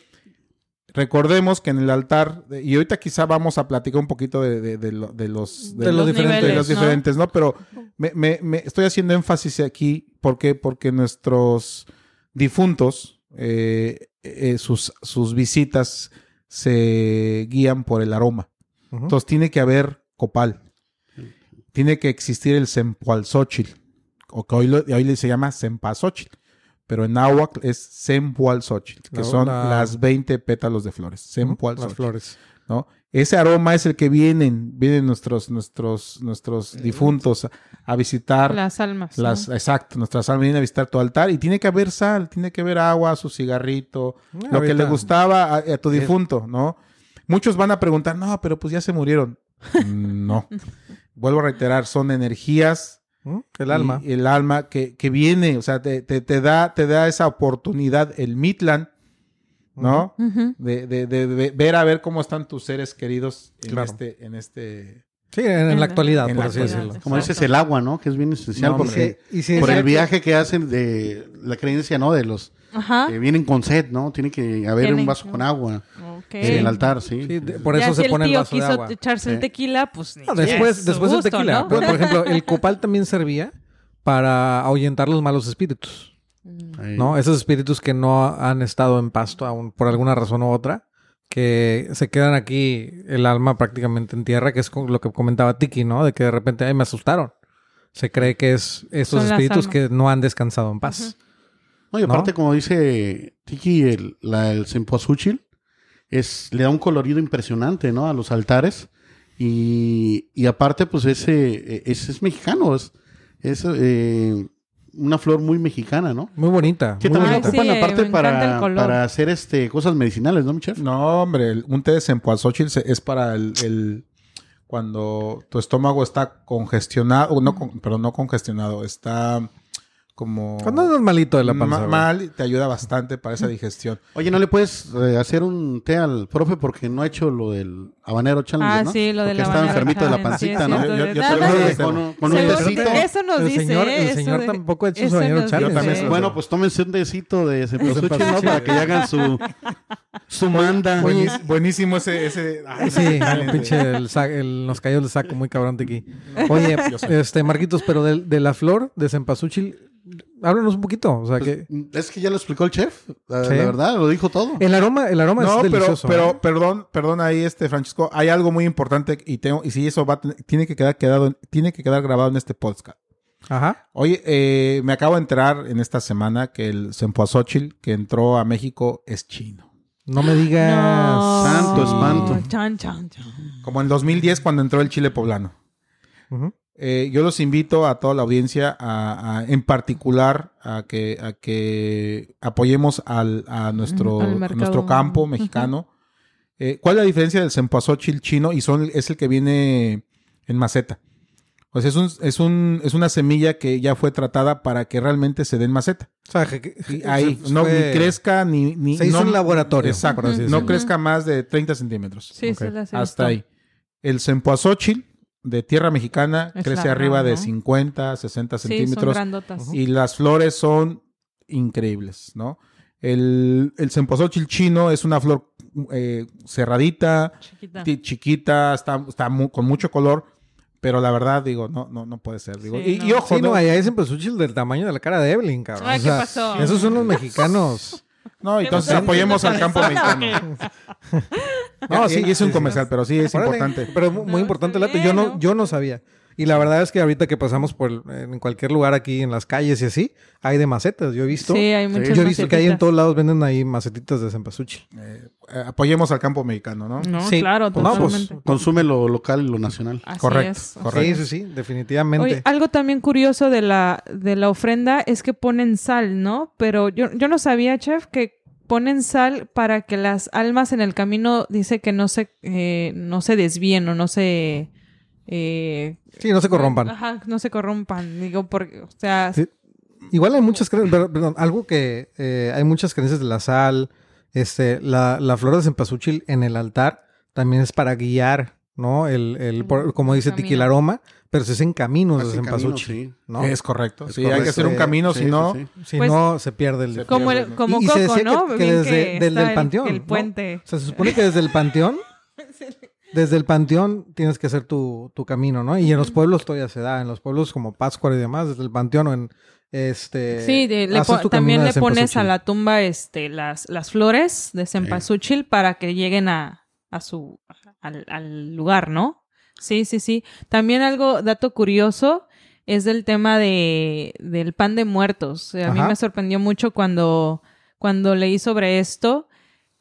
Recordemos que en el altar, y ahorita quizá vamos a platicar un poquito de, de- de lo- de los, De los diferentes, de los ¿no? diferentes, ¿no? Pero me, me- me estoy haciendo énfasis aquí porque, porque nuestros difuntos, eh, eh, sus, sus visitas se guían por el aroma. Entonces tiene que haber copal. Tiene que existir el sempualzóchil, o que hoy, lo- hoy le se llama sempazóchil, pero en náhuatl es sempualzóchil, que La- son la- las 20 pétalos de flores. Ujú. Las flores. ¿no? Ese aroma es el que vienen, vienen nuestros, nuestros, nuestros difuntos a, a visitar Las almas. las, ¿no? exacto, nuestras almas vienen a visitar tu altar y tiene que haber sal, tiene que haber agua, su cigarrito, Ah, lo que le gustaba a, a tu difunto, ¿no? Muchos van a preguntar, no, pero pues ya se murieron. no. Vuelvo a reiterar, son energías. El alma. y el alma que, que viene, o sea, te, te- te da, te da esa oportunidad, el Mitlan, ¿no? De, de- de- de ver a ver cómo están tus seres queridos en Claro. este, en este. Sí, en, en En la actualidad, en por la así actualidad. decirlo. Como Exacto. dices, el agua, ¿no? Que es bien esencial No, porque Y si por el viaje que hacen de la creencia, ¿no? De los Ajá. que vienen con sed, ¿no? Tiene que haber Tienen- un vaso con agua en el altar, sí. Sí, de- por Ya eso si se pone el tío vaso de quiso agua. echarse el Sí. tequila, pues No, después, es después el tequila. ¿no? Pero, por ejemplo, el copal también servía para ahuyentar los malos espíritus, Ahí. ¿no? Esos espíritus que no han estado en pasto aún por alguna razón u otra, que se quedan aquí el alma prácticamente en tierra, que es lo que comentaba Tiki, ¿no? De que de repente, ay, me asustaron. Se cree que es esos Son espíritus que no han descansado en paz. No, y aparte, ¿no? como dice Tiki, el, la, el cempasúchil es, le da un colorido impresionante, ¿no? A los altares. Y, y aparte, pues ese, ese es mexicano, es, es eh, una flor muy mexicana, ¿no? Muy bonita. Que muy también bonita. ocupan Sí, aparte para, el color. para hacer este cosas medicinales, ¿no, mi chef? No, hombre, el- un té de sempoalzóchil se- es para el, el- cuando tu estómago está congestionado, no, con- pero no congestionado, está como Cuando andas malito de la panza. ma- güey. mal te ayuda bastante para esa digestión. Oye, ¿no le puedes eh, hacer un té al profe porque no ha hecho lo del habanero challenge, Ah, ¿no? sí, lo de Porque la estaba habanero enfermito de la sí, pancita, ¿no? Yo- yo te lo con, un- con un tecito. Eso nos El dice, señor- el Eso señor de- tampoco ha hecho su nos challenge. Bueno, pues tómense un decito de cempasúchil, ¿no? Para que hagan su, su manda. Buenis- buenísimo ese, ese ay, Sí, ese- el pinche el el- nos cayó el saco muy cabrón de aquí. Oye, este Marquitos, pero de, de la flor de cempasúchil, háblanos un poquito. O sea que Es que ya lo explicó el chef, la, Sí. la verdad, lo dijo todo. el aroma, el aroma No, es pero, delicioso. pero ¿eh? perdón, perdón ahí, este Francisco, hay algo muy importante y tengo, y si eso va tiene que quedar quedado, tiene que quedar grabado en este podcast. Ajá. Oye, eh, me acabo de enterar en esta semana que el Sempoazóchil que entró a México es chino. No me digas. No. Santo espanto. Chan, chan, chan. Como en 2010 cuando entró el chile poblano. Ujú. Eh, yo los invito a toda la audiencia, a, a- en particular, a que, a que apoyemos al, a nuestro, Al a mercado. nuestro campo mexicano. Eh, ¿Cuál es la diferencia del cempasúchil chino? Y son, es el que viene en maceta. O sea, es, un, es, un, es una semilla que ya fue tratada para que realmente se den maceta. O sea, que- que- Y ahí, se- no fue- ni crezca ni... ni Se hizo no- en laboratorio, Exacto. no crezca más de 30 centímetros. Sí, Ok. sí, las he Hasta ahí. El cempoazóchil de tierra mexicana Es crece arriba gran, de ¿no? 50, 60 Sí, son centímetros. grandotas. y las flores son increíbles, ¿no? El, el cempasúchil chino es una flor eh, cerradita, Chiquita. ti- chiquita, está, está mu- con mucho color, pero la verdad, digo, no, no, no puede ser. Digo. Sí, y, no. y ojo, Sí, no, ¿no? allá es del tamaño de la cara de Evelyn, cabrón. Ay, O ¿qué pasó? Esos son los mexicanos. No, entonces apoyemos al campo ¿Cabezona o mexicano. No, sí, es un comercial, pero sí es Órale, importante. Pero muy, importante el dato. Yo ¿no? yo no sabía. Y la verdad es que ahorita que pasamos por el- en cualquier lugar aquí en las calles y así, hay de macetas. Yo he visto. Sí, hay muchas yo he visto que ahí en todos lados venden ahí macetitas de cempasúchil. Eh, eh, apoyemos al campo mexicano, ¿no? No, Sí. claro, Pues no, pues, totalmente. Consume lo local y lo nacional. Así Correcto, es. correcto. Sí, sí, sí, definitivamente. Oye, algo también curioso de la, de la ofrenda es que ponen sal, ¿no? Pero yo, yo no sabía, chef, que ponen sal para que las almas en el camino, dice que no se, eh, no se desvíen o no se... eh, sí, no se corrompan. Ajá, no se corrompan. Digo, porque, o sea, Sí. Igual hay muchas creencias, pero- perdón, algo que eh, hay muchas creencias de la sal, este, la, la flor de cempasúchil en el altar también es para guiar, ¿no? El, el, por- como dice Camino. Tiquilaroma, pero se hacen caminos de Hacen caminos, cempasúchil, sí. ¿no? Es correcto. Es sí, hay que hacer un camino, Sí, si no... sí. Si Pues- no, se pierde el... Se como el, ¿no? como Y- y se Coco, decía ¿no? que- que desde- desde el panteón, El ¿no? puente. O sea, se supone que desde el panteón, desde el panteón tienes que hacer tu, tu camino, ¿no? Y en los pueblos todavía se da, en los pueblos como Pátzcuaro y demás, desde el panteón o en este... Sí, de- le también le pones a la tumba este, las, las flores de cempasúchil para que lleguen a, a su al, al lugar, ¿no? Sí, sí, sí. También algo, dato curioso, es del tema de, del pan de muertos. A mí Ajá. me sorprendió mucho cuando, cuando leí sobre esto,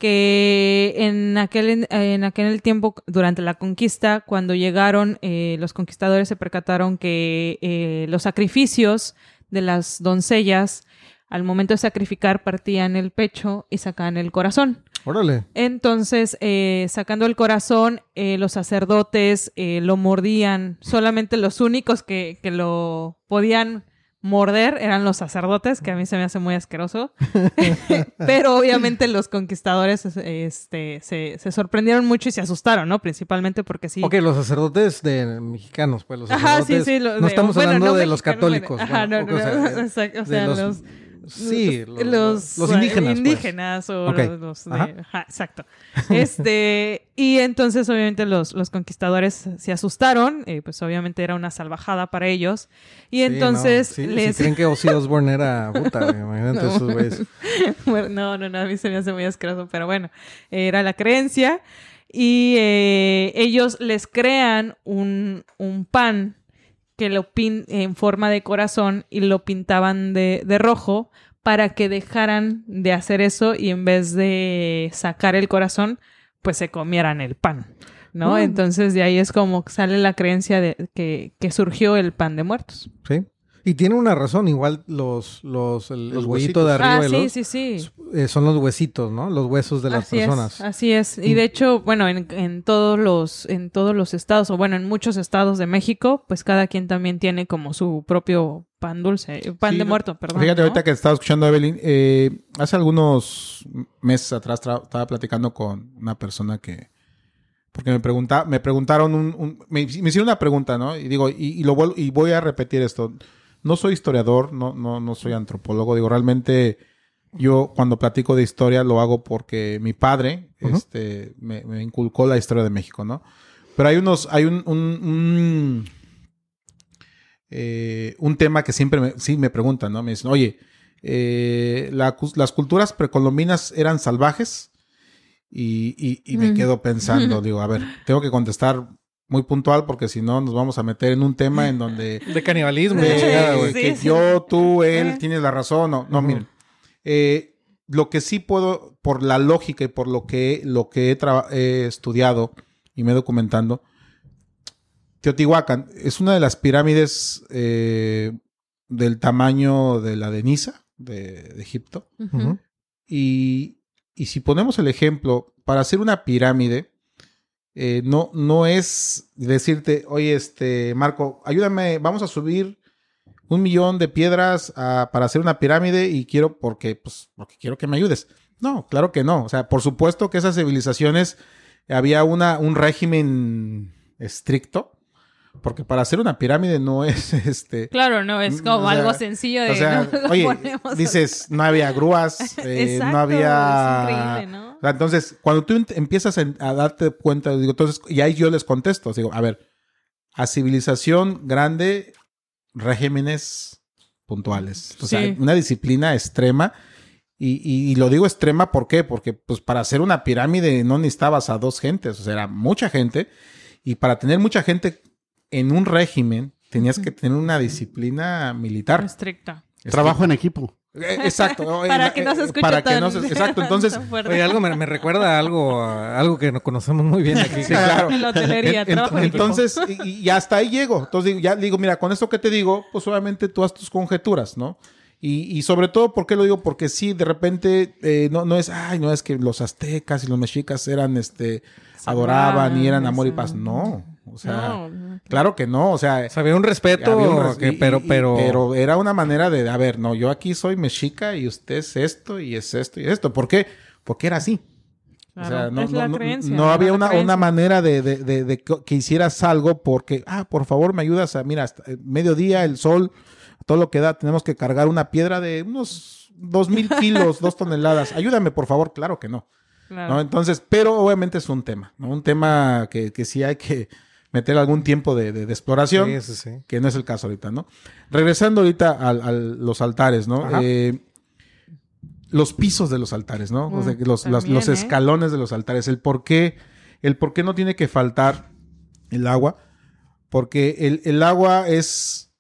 que en aquel, en aquel tiempo, durante la conquista, cuando llegaron, eh, los conquistadores se percataron que eh, los sacrificios de las doncellas, al momento de sacrificar, partían el pecho y sacaban el corazón. Órale. Entonces, eh, sacando el corazón, eh, los sacerdotes eh, lo mordían. Solamente los únicos que, que lo podían morder eran los sacerdotes, que a mí se me hace muy asqueroso. Pero obviamente los conquistadores este, se, se sorprendieron mucho y se asustaron, ¿no? Principalmente porque sí. Ok, los sacerdotes de mexicanos, pues los Ajá, sacerdotes. sí, sí. lo no de- estamos bueno, hablando no de los católicos. Ajá, bueno, no, o no, sea, no, exacto, o sea, los- los, Sí, los, los, los indígenas. pues. indígenas o los, los de- Ajá. ajá, exacto. Este, y entonces obviamente los, los conquistadores se asustaron, eh, pues obviamente era una salvajada para ellos. Y Sí, entonces no, sí, les... Si creen que Ozzy Osbourne era puta, imagínate No. esos güeyes. Bueno, no, no, no, a mí se me hace muy asqueroso, pero bueno, era la creencia. Y eh, ellos les crean un, un pan que lo pin en forma de corazón y lo pintaban de, de rojo para que dejaran de hacer eso y en vez de sacar el corazón, pues se comieran el pan. ¿no? Mm. Entonces de ahí es como sale la creencia de que, que surgió el pan de muertos. Sí. Y tiene una razón, igual los, los, el, el Los huesito de huesitos. arriba Ah, de sí, los- sí, sí. eh, son los huesitos, ¿no? Los huesos de las así personas. Es, así es. Y de hecho, bueno, en, en todos los, en todos los estados, o bueno, en muchos estados de México, pues cada quien también tiene como su propio pan dulce, eh, pan Sí, de muerto, perdón. Fíjate, ¿no? ahorita que estaba escuchando a Evelyn, eh, hace algunos meses atrás estaba platicando con una persona que. Porque me, pregunta, me preguntaron un. un- me, me hicieron una pregunta, ¿no? Y digo, y, y lo vuelvo- y voy a repetir esto. No soy historiador, no, no, no soy antropólogo. Digo, realmente yo cuando platico de historia lo hago porque mi padre este, me, me inculcó la historia de México, ¿no? Pero hay unos, hay un, un, un, eh, un tema que siempre me, sí me preguntan, ¿no? Me dicen, oye, eh, la las culturas precolombinas eran salvajes y, y- y me Mm. quedo pensando, digo, a ver, tengo que contestar muy puntual porque si no nos vamos a meter en un tema en donde De canibalismo. de-. Sí, que sí. yo, tú, él, Eh. tienes la razón. No, no Ujú. miren. Eh, lo que sí puedo, por la lógica y por lo que, lo que he, estudiado y me he documentando, Teotihuacán es una de las pirámides eh, del tamaño de la de Niza, de, de Egipto. Y, y si ponemos el ejemplo, para hacer una pirámide, eh, no, no es decirte, oye, este, Marco, ayúdame, vamos a subir un millón de piedras a- para hacer una pirámide y quiero, porque, pues, porque quiero que me ayudes. No, claro que no. O sea, por supuesto que esas civilizaciones había una, un régimen estricto, porque para hacer una pirámide no es este. Claro, no, es como O sea, algo sencillo de... O sea, no, oye, dices, no había grúas, eh, Exacto, no había... es entonces, cuando tú empiezas a darte cuenta, digo, entonces, y ahí yo les contesto, digo, a ver, a civilización grande, regímenes puntuales. O sea, Sí. una disciplina extrema. Y, y- y lo digo extrema, ¿por qué? Porque pues para hacer una pirámide no necesitabas a dos gentes, o sea, era mucha gente. Y para tener mucha gente en un régimen, tenías que tener una disciplina militar. Estricta. Trabajo en equipo. Eh, Exacto. Para Eh, que no se escuche Para que tan- no se- Exacto. Entonces. Oye, algo me, me recuerda a algo, a algo que no conocemos muy bien aquí. Sí, claro. En la hotelería, En- en- trabajo equipo. entonces, y, y hasta ahí llego. Entonces, digo, ya digo, mira, con esto que te digo, pues obviamente tú haz tus conjeturas, ¿no? Y, y sobre todo, ¿por qué lo digo? Porque sí, de repente, eh, no, no es, ay, no es que los aztecas y los mexicas eran, este, adoraban y eran amor y paz. No, o sea, No, no. claro que no, o sea, O sea, había un respeto, había un res- que- y- pero, y- pero, pero era una manera de, a ver, no, yo aquí soy mexica y usted es esto y es esto y esto. ¿Por qué? Porque era así. O sea, no, es no- la no- creencia, no la había una, una manera de, de- de- de que hicieras algo porque, ah, por favor, me ayudas a, mira, hasta el mediodía, el sol, todo lo que da, tenemos que cargar una piedra de unos dos mil kilos, dos toneladas. Ayúdame, por favor. Claro que no. Claro. ¿no? Entonces, pero obviamente es un tema, ¿no? Un tema que, que sí hay que meter algún tiempo de, de- de exploración Sí, sí, sí. que no es el caso ahorita, ¿no? Regresando ahorita al- a los altares, ¿no? Eh, los pisos de los altares, ¿no? O sea, Mm, los, los- ¿eh? escalones de los altares, el por qué, el por qué no tiene que faltar el agua, porque el, el agua es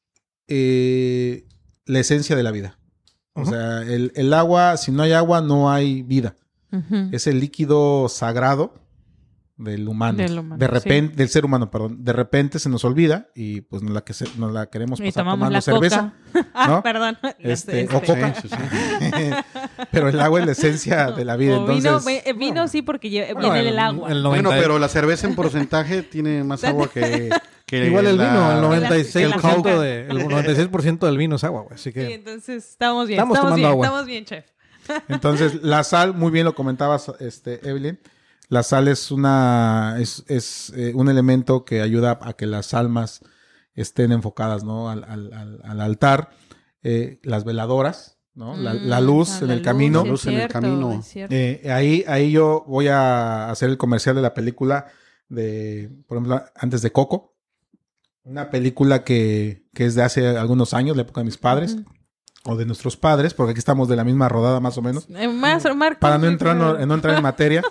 eh, la esencia de la vida. O sea, el, el agua, si no hay agua, no hay vida. Es el líquido sagrado del humano. Del humano, de repente, del ser humano, perdón. De repente se nos olvida y pues nos la, que se- nos la queremos Y pasar tomamos tomando la cerveza. coca. ah, ¿no? perdón. Este, Este, o coca. Sí, sí, sí. Pero el agua es la esencia de la vida. O vino, Entonces, eh, vino sí porque lle- Bueno, viene el- del agua. el Bueno, 90 pero la cerveza en porcentaje tiene más agua que, que Igual el la- vino, el la- 96%, coca. de, el 96% del vino es agua, güey. Así Sí, que entonces estamos bien. Estamos Estamos, tomando bien, agua. estamos bien, chef. entonces, la sal, muy bien lo comentabas, este, Evelyn. La sal es una es, es, eh, un elemento que ayuda a que las almas estén enfocadas, ¿no? Al, al- al- al altar. Eh, las veladoras, ¿no? La, la Mm, luz en la el camino. Luz en el camino. Eh, ahí, ahí yo voy a hacer el comercial de la película de, por ejemplo, antes de Coco. Una película que, que es de hace algunos años, la época de mis padres. O de nuestros padres, porque aquí estamos de la misma rodada más o menos. Eh, más, Marco, Para no sí, entrar, no, no entrar en materia,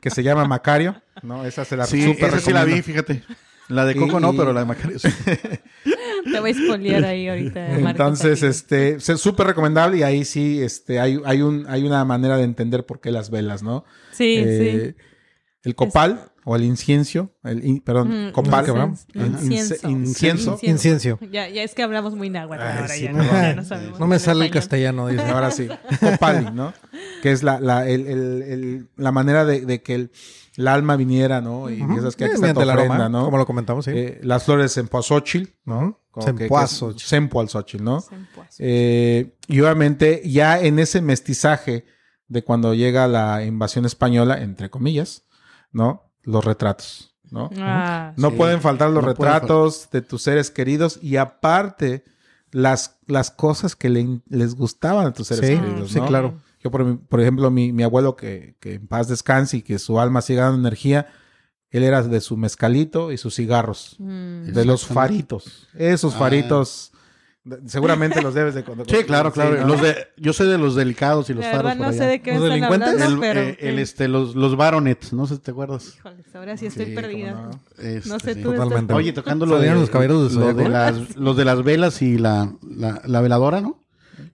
que se llama Macario, ¿no? Esa se la Sí, súper esa sí la vi, fíjate. La de Coco no, Y- pero la de Macario sí. Te voy a spoilear ahí ahorita. Marco, Entonces, este, es súper recomendable y ahí sí, este, hay, hay un, hay una manera de entender por qué las velas, ¿no? Sí, Eh, El copal o el incienso, el, in- perdón, Mm, copal. Incienso. Incienso. Incienso. Ya, ya es que hablamos muy náhuatl ahora sí, ya, no sabemos. no me sale el castellano, dice. Ahora sí, copali, ¿no? Que es la, la, el- el- el- la manera de, de que el, el alma viniera, ¿no? Y Ujú. esas que aquí está aroma, ofrenda, ¿no? Como lo comentamos, sí. Eh, las flores ¿no? Que- que es- Cempoazóchil. Cempoalzóchil, ¿no? Eh, y obviamente ya en ese mestizaje de cuando llega la invasión española, entre comillas, ¿no? Los retratos, ¿no? Ah, No Sí. pueden faltar los No retratos de tus seres queridos y aparte las, las cosas que le- les gustaban a tus seres Sí, queridos, sí, ¿no? claro. Yo, por, por ejemplo, mi, mi abuelo, que, que en paz descanse y que su alma siga dando energía, él era de su mezcalito y sus cigarros, mm. de los faritos. Esos Ah. faritos, seguramente los debes de... de- Sí, claro, claro. ¿no? Los de, yo sé de los delicados y los La faros verdad por no allá. sé de qué ¿Los están delincuentes? hablando, el, pero... eh, el, sí. este, los, los baronets, no sé si te acuerdas. Híjoles, ahora sí estoy Sí, perdida. no. Este, No sé sí. tú. Totalmente. Oye, tocando lo de, ¿Salieron los caballeros lo de Zodiaco? las, los de las velas y la, la, la veladora, ¿no?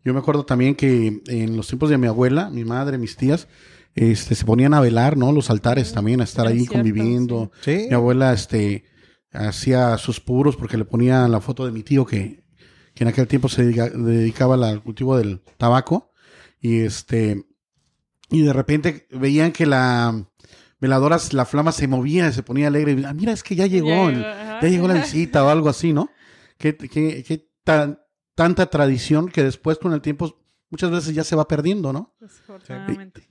Yo me acuerdo también que en los tiempos de mi abuela, mi madre, mis tías, este, se ponían a velar, ¿no? Los altares también, a estar Es ahí cierto, conviviendo. Sí. Mi abuela, este, hacía sus puros porque le ponía la foto de mi tío que, que en aquel tiempo se dedica- dedicaba al cultivo del tabaco. Y este, y de repente veían que la veladora, la flama se movía, se ponía alegre. y, "Ah, mira, es que ya llegó, Ya llegó, ajá. ya llegó la visita o algo así, ¿no? Qué, qué- qué tan, tanta tradición que después con el tiempo muchas veces ya se va perdiendo, ¿no?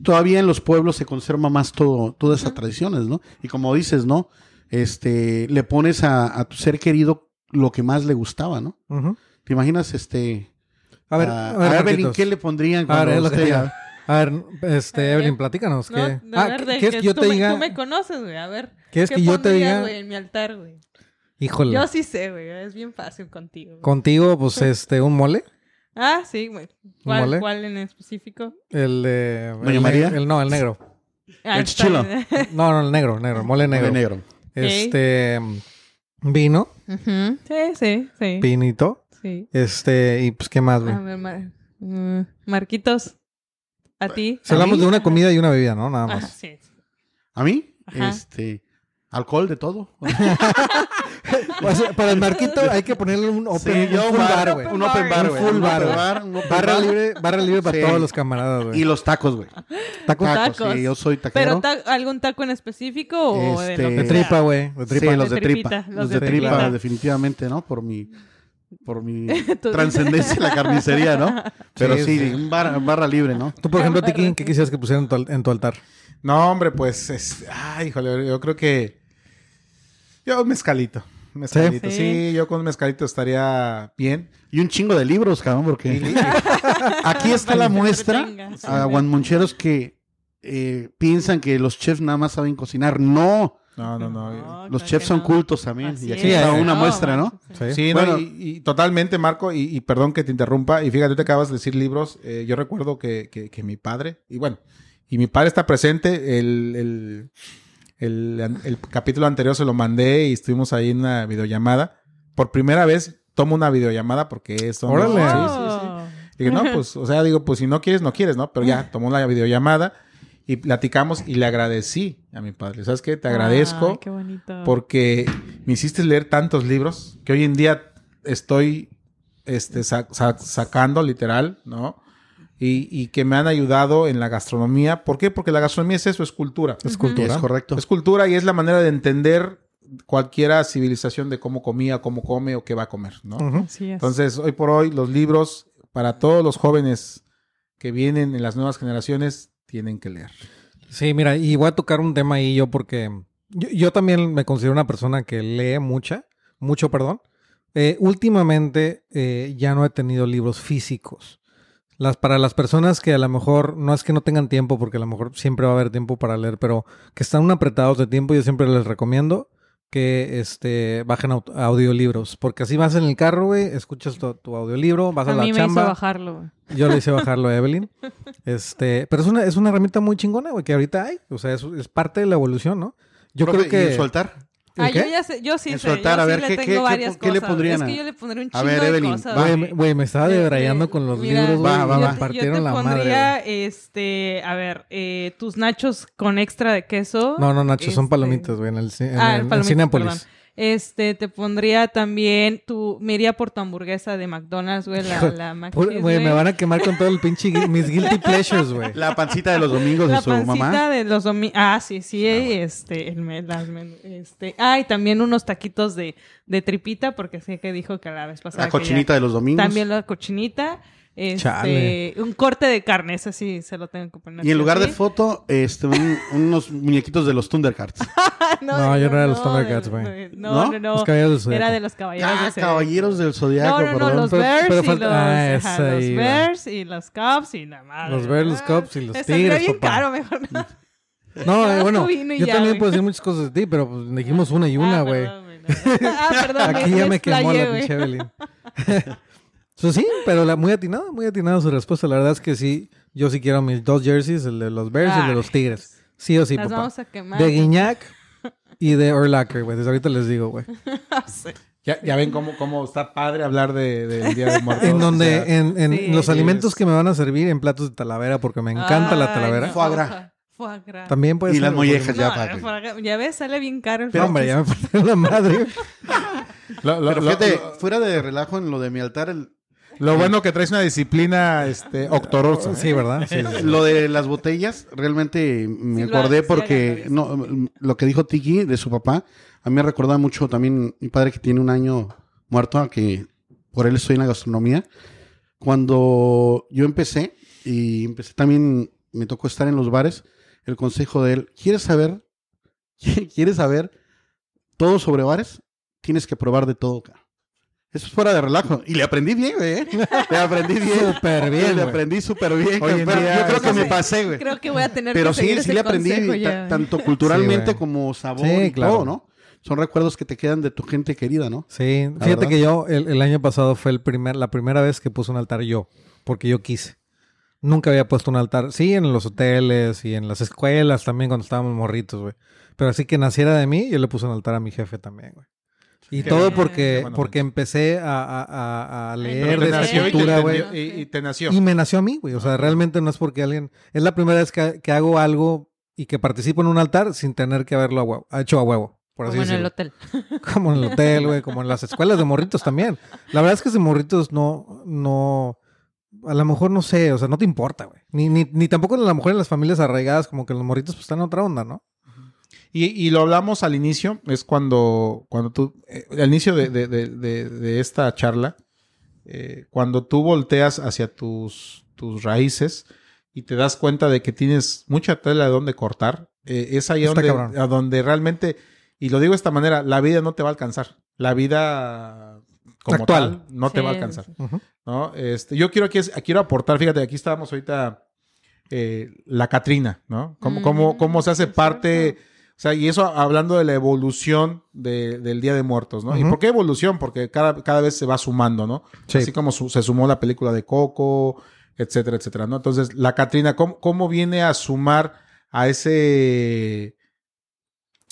Todavía en los pueblos se conserva más todo, todas esas tradiciones, ¿no? Y como dices, ¿no? Este, le pones a, a tu ser querido lo que más le gustaba, ¿no? Ujú. ¿Te imaginas, este, A ver, a, a ver, a Evelyn, qué le pondrían A ver, cuando es lo que usted- A ver, este, Evelyn, platícanos. No, ¿qué, de ah, ver, ¿qué- ¿quieres que que yo tú te me- diga? Tú me conoces, güey. A ver. ¿Quieres ¿qué que yo te diga? güey, en mi altar, güey? Híjole. Yo sí sé, güey. Es bien fácil contigo. güey. Contigo, pues, este, un mole. Ah, sí, güey. ¿Cuál, ¿Mole? ¿Cuál en específico? El de. ¿Doña María? El, no, el negro. Ah, El chilo. No, no, el negro, negro, mole negro. Mole negro. Este. Vino. Sí, sí, sí. pinito. Sí. Este, y pues, ¿qué más, güey? A ver, Mar- mm, Marquitos. ¿A ti? Hablamos de una comida y una bebida, ¿no? Nada Ah, más. sí. ¿A mí? Ajá. Este, alcohol de todo. Para el Marquito hay que ponerle un open, Sí, yo un full bar, bar, güey. un open bar, Un güey. full Un bar, un open Barra bar. libre, barra libre para Sí. todos los camaradas, güey. Y los tacos, güey. Tacos Tacos, sí, yo soy taquero. ¿Pero ta- algún taco en específico o de, Este, lo que de sea? tripa, güey. De tripa. Sí, los De de tripa. tripita, Los de tripa, tripa. definitivamente, ¿no? Por mi, por mi trascendencia en la carnicería, ¿no? Pero Sí, sí, sí. un bar- barra libre, ¿no? Tú, por ejemplo, Tiki, ¿qué quisieras que pusieran en tu, al- en tu altar? No, hombre, pues, es, ay, híjole, yo creo que yo un mezcalito. un Mezcalito, Sí. sí. yo con un mezcalito estaría bien. Y un chingo de libros, cabrón, porque aquí está la muestra a guanmoncheros que eh, piensan que los chefs nada más saben cocinar. No, No, no, no. No, los chefs son no. cultos también. Así y aquí es. está Sí, una no, muestra, ¿no? Sí. Sí, no, Bueno. y, y totalmente, Marco, y, y perdón que te interrumpa, y fíjate, tú te acabas de decir libros, eh, yo recuerdo que, que- que mi padre, y bueno, y mi padre está presente, el, el, el- el capítulo anterior se lo mandé y estuvimos ahí en una videollamada. Por primera vez tomo una videollamada porque eso... Órale. Sí, sí, sí. Dije, no, pues, o sea, digo, pues si no quieres, no quieres, ¿no? Pero ya, tomó la videollamada y platicamos y le agradecí a mi padre. ¿Sabes qué? Te agradezco qué bonito. porque me hiciste leer tantos libros que hoy en día estoy este, sa- sa- sacando literal, ¿no? Y, y que me han ayudado en la gastronomía. ¿Por qué? Porque la gastronomía es eso, es cultura. Es cultura. Es correcto. Es cultura y es la manera de entender cualquiera civilización de cómo comía, cómo come o qué va a comer, ¿no? Así es. Entonces, hoy por hoy, los libros para todos los jóvenes que vienen en las nuevas generaciones tienen que leer. Sí, mira, y voy a tocar un tema ahí yo porque yo, yo también me considero una persona que lee mucha, mucho, perdón. Eh, últimamente eh, ya no he tenido libros físicos. Las, para las personas que a lo mejor no es que no tengan tiempo, porque a lo mejor siempre va a haber tiempo para leer, pero que están apretados de tiempo, yo siempre les recomiendo que este, bajen au- audiolibros. Porque así vas en el carro, güey, escuchas tu, tu audiolibro, vas a, a la mí me chamba. hizo bajarlo. güey. Yo le hice bajarlo a Evelyn. Este, pero es una, es una herramienta muy chingona, güey, que ahorita hay. O sea, es, es parte de la evolución, ¿no? Yo Profe, creo ¿y que. su altar? ¿El Ah, yo ya sé, yo sí En sé. soltar, yo a sí ver, le ¿qué- tengo qué- varias qué- qué le cosas. pondrían Es que a- yo le pondré un A ver, de Evelyn, cosas. Güey, me- estaba De- debrayando de- con los mira, libros, güey. Va, va, va. partieron yo te la madre. pondría, este, a ver, eh, tus nachos con extra de queso. No, no, Nacho, son Este, palomitas, güey, en el, en Ah, en Cinépolis. Este, te pondría también tu, me iría por tu hamburguesa de McDonald's, güey, la, la Güey, me van a quemar con todo el pinche mis guilty pleasures, güey. La pancita de los domingos de La su pancita mamá. de los domingos. Ah, sí, sí, este, el las este, ah, y también unos taquitos de, de tripita, porque sé que dijo que la vez pasada. La ya- cochinita de los domingos. También la cochinita. Este, un corte de carne, ese sí se lo tengo que poner. Y en lugar de foto, este, un- unos muñequitos de los Thundercats. No, yo no era de los Thundercats, güey. No, ¿No? no, no. Los Caballeros del Era Zodiaco. de los caballeros Ah, del Zodiaco. Caballeros del Zodiaco, No, no, no, perdón. los Pero- Bears pero y falta- los, ah, ajá, esa los iba. Bears y los Cubs y la madre. Los Bears, los Cubs y los me saldría Tigres, bien papá. caro, mejor no. No, eh, bueno, tú vino y yo ya, también güey. puedo decir muchas cosas de ti, pero pues dijimos una y una, Ah, güey. perdón, güey, no. Ah, perdón. Aquí ya me quemó explayé, la güey. pinche Evelyn. Pues sí, pero la, muy atinada, muy atinada su respuesta. La verdad es que sí, yo sí quiero mis dos jerseys, el de los Bears y el de los Tigres. Sí o sí, Las papá. vamos a quemar. De Guiñac y de Urlacher, güey. Desde ahorita les digo, güey. Sí. Ya, ya ven cómo, cómo está padre hablar de- del Día de Muertos. En donde, O sea, en, en Sí. los Sí, alimentos es- que me van a servir en platos de talavera, porque me encanta la talavera. no. Foie gras. Foie gras. También puede Y ser. las güey. mollejas. ya No, gras- ya ves, sale bien caro el No, hombre, ya me la madre. Lo, lo- Pero lo- fíjate, lo- fuera de relajo en lo de mi altar, el- lo bueno que traes una disciplina este, octorosa. Sí, ¿verdad? Sí, sí. lo de las botellas, realmente me Sí acordé porque no, lo que dijo Tiki de su papá, a mí me recordaba mucho también mi padre que tiene un año muerto, que por él estoy en la gastronomía. Cuando yo empecé, y empecé también, me tocó estar en los bares, el consejo de él, ¿quieres saber? ¿Quieres saber todo sobre bares? Tienes que probar de todo, cara. Eso es fuera de relajo. Y le aprendí bien, güey. ¿eh? Le aprendí bien. Súper bien, Le aprendí súper bien. Hoy en pero día yo creo que me pasé, güey. Creo que voy a tener Pero que sí, sí le aprendí tanto culturalmente como sabor Sí, y claro. todo, ¿no? Son recuerdos que te quedan de tu gente querida, ¿no? Sí, La fíjate verdad. que yo el, el año pasado fue el primer, la primera vez que puse un altar yo, porque yo quise. Nunca había puesto un altar, sí, en los hoteles y en las escuelas también cuando estábamos morritos, güey. Pero así que naciera de mí, yo le puse un altar a mi jefe también, güey. Y Qué todo bien. porque, bueno, porque empecé a, a- a- leer de cultura, güey. y- y te nació. Y me nació a mí, güey. O sea, realmente no es porque alguien... Es la primera vez que, que hago algo y que participo en un altar sin tener que haberlo a huevo, hecho a huevo, por así Como en el hotel. Como en el hotel, güey, como en las escuelas de morritos también. La verdad es que de morritos no, no, a lo mejor no sé, o sea, no te importa, güey. Ni, ni, ni tampoco a lo mejor en las familias arraigadas, como que los morritos pues están en otra onda, ¿no? Y, y lo hablamos al inicio, es cuando, cuando tú, eh, al inicio de, de- de- de- de esta charla, eh, cuando tú volteas hacia tus, tus raíces y te das cuenta de que tienes mucha tela de donde cortar, eh, es ahí donde, a donde realmente, y lo digo de esta manera, la vida no te va a alcanzar. La vida como Actual. tal no te va a alcanzar. sí. ¿no? Este, yo quiero aquí quiero aportar, fíjate, aquí estábamos ahorita eh, la Catrina, ¿no? Cómo, cómo, Mm, cómo se hace parte, cierto. O sea, y eso hablando de la evolución de- del Día de Muertos, ¿no? ¿Y por qué evolución? Porque cada, cada vez se va sumando, ¿no? Sí. Así como su- se sumó la película de Coco, etcétera, etcétera, ¿no? Entonces, la Catrina, ¿cómo, cómo viene a sumar a ese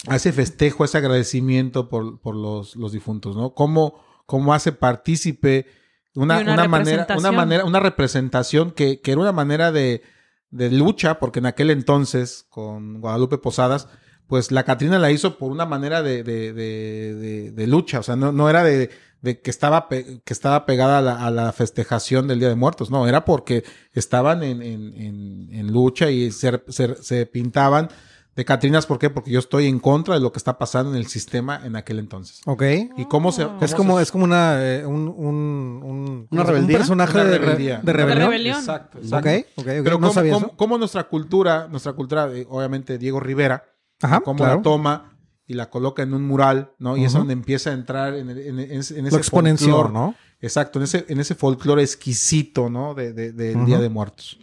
a ese festejo, a ese agradecimiento por, por los, los difuntos, ¿no? ¿Cómo, cómo hace partícipe una, una una manera, una representación. manera, una representación que, que era una manera de, de lucha, porque en aquel entonces, con Guadalupe Posadas, pues la Catrina la hizo por una manera de, de, de, de- de lucha, o sea, no, no era de, de que, estaba pe- que estaba pegada a la, a la festejación del Día de Muertos, no, era porque estaban en, en, en, en lucha y se, se, se pintaban de Catrinas, ¿por qué? Porque yo estoy en contra de lo que está pasando en el sistema en aquel entonces. Ok. ¿Y cómo se...? Cómo Es se- como, es como una, eh, un, un, un, ¿Una un rebeldía? personaje Una de, re- rebeldía. de Una rebelión. rebelión. Exacto, Ok, exacto. ok, ok. Pero no cómo, sabía cómo- eso. cómo nuestra cultura, nuestra cultura, eh, obviamente Diego Rivera, Ajá, cómo claro. la toma y la coloca en un mural, ¿no? Y es donde empieza a entrar en, el- en- en ese, en folclore, ¿no? Exacto, en ese, en ese folclore exquisito, ¿no? De, de- del Ujú. Día de Muertos.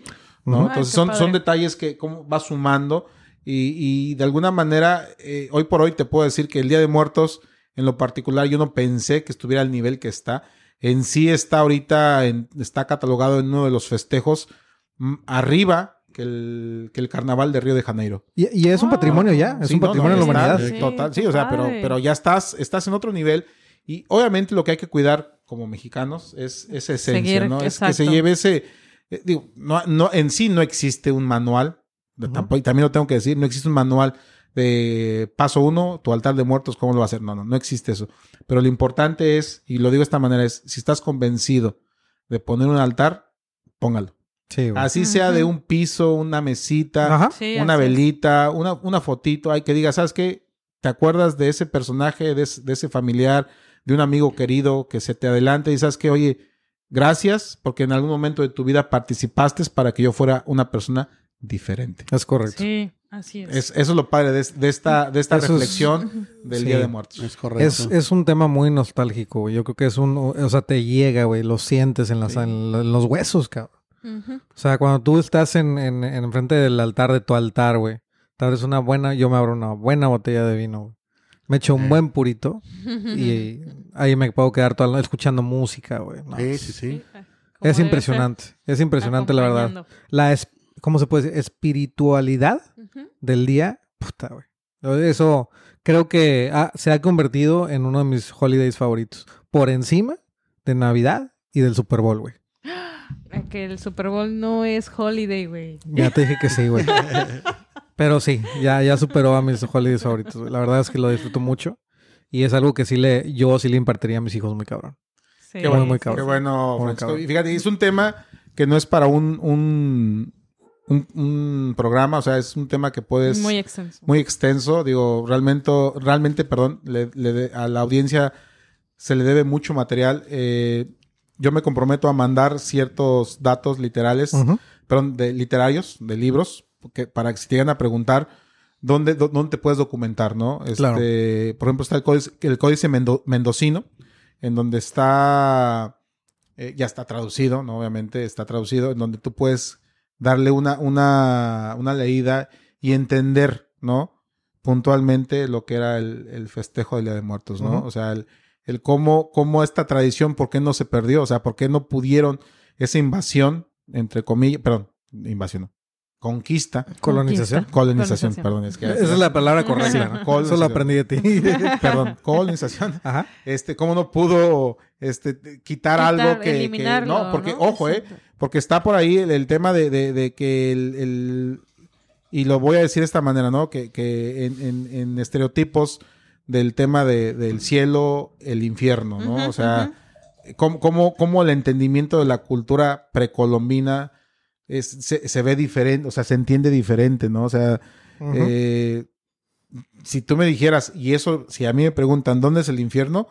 ¿no? Entonces Ay, qué son, padre. son detalles que cómo va sumando y, y de alguna manera, eh, hoy por hoy te puedo decir que el Día de Muertos, en lo particular, yo no pensé que estuviera al nivel que está. En sí está ahorita, en- está catalogado en uno de los festejos mm, arriba que el, que el Carnaval de Río de Janeiro. Y, y es un Wow. patrimonio ya, es Sí, un no, patrimonio no, de la humanidad. Sí, total, sí, o sea, pero, pero ya estás, estás en otro nivel. Y obviamente lo que hay que cuidar como mexicanos es esa esencia, Seguir, ¿no? Es que se lleve ese. eh, digo, no, no, en sí no existe un manual. tampoco- y también lo tengo que decir, no existe un manual de paso uno, tu altar de muertos, ¿cómo lo va a hacer? No, no, no existe eso. Pero lo importante es, y lo digo de esta manera, es si estás convencido de poner un altar, póngalo. Sí, güey. Así sea de un piso, una mesita. Sí, una así velita, una, una fotito, hay que diga, ¿sabes qué? ¿Te acuerdas de ese personaje, de, ese- de ese familiar, de un amigo querido que se te adelante y sabes que, oye, gracias porque en algún momento de tu vida participaste para que yo fuera una persona diferente. Es correcto. Sí, así es. Es, eso es lo padre de, de esta, de esta Eso es- reflexión del Sí. Día de Muertos. Es correcto. Es, es un tema muy nostálgico, güey. Yo creo que es un, o sea, te llega, güey, lo sientes en, las, Sí. en, en los huesos, cabrón. O sea, cuando tú estás en, en, en frente del altar de tu altar, güey, te abres una buena, yo me abro una buena botella de vino, güey. Me echo un Eh. buen purito y ahí me puedo quedar toda la noche escuchando música, güey. No, Sí, sí, sí. Como es impresionante, es impresionante la verdad. La, es, ¿cómo se puede decir? Espiritualidad del día, puta, güey. Eso creo que ha- se ha convertido en uno de mis holidays favoritos. Por encima de Navidad y del Super Bowl, güey. Que el Super Bowl no es holiday, güey. Ya te dije que sí, güey. Pero sí, ya, ya superó a mis holidays favoritos. La verdad es que lo disfruto mucho. Y es algo que sí le, yo sí le impartiría a mis hijos muy cabrón. Sí. Qué bueno, muy qué cabrón. bueno, Muy cabrón. Y fíjate, es un tema que no es para un, un, un, un programa, o sea, es un tema que puedes... Muy extenso. muy extenso. Digo, realmente, realmente, perdón, le- le de- a la audiencia se le debe mucho material. Eh, yo me comprometo a mandar ciertos datos literales, Ujú. perdón, de literarios, de libros, porque, para que si te llegan a preguntar dónde, dó- dónde te puedes documentar, ¿no? Este, Claro. Por ejemplo, está el códice, el códice mendo- mendocino, en donde está, eh, ya está traducido, ¿no? Obviamente está traducido, en donde tú puedes darle una, una, una leída y entender, ¿no? Puntualmente lo que era el, el festejo del Día de Muertos, ¿no? O sea, el, el cómo, cómo esta tradición, por qué no se perdió, o sea, por qué no pudieron esa invasión, entre comillas, perdón, invasión, no, conquista, Colonización. colonización, Colonización. perdón, es que Esa es la palabra correcta. Sí, ¿no? Eso lo aprendí de ti. perdón, colonización. Ajá. Este, cómo no pudo este, quitar, Quitar, algo que, que- no, porque, ¿no? ojo, eh, porque está por ahí el, el tema de, de- de que el, el- y lo voy a decir de esta manera, ¿no? Que, que en, en- en estereotipos del tema de- del cielo, el infierno, ¿no? O sea, cómo, cómo- cómo el entendimiento de la cultura precolombina es, se, se ve diferente, o sea, se entiende diferente, ¿no? O sea, eh, si tú me dijeras, y eso, si a mí me preguntan, ¿dónde es el infierno?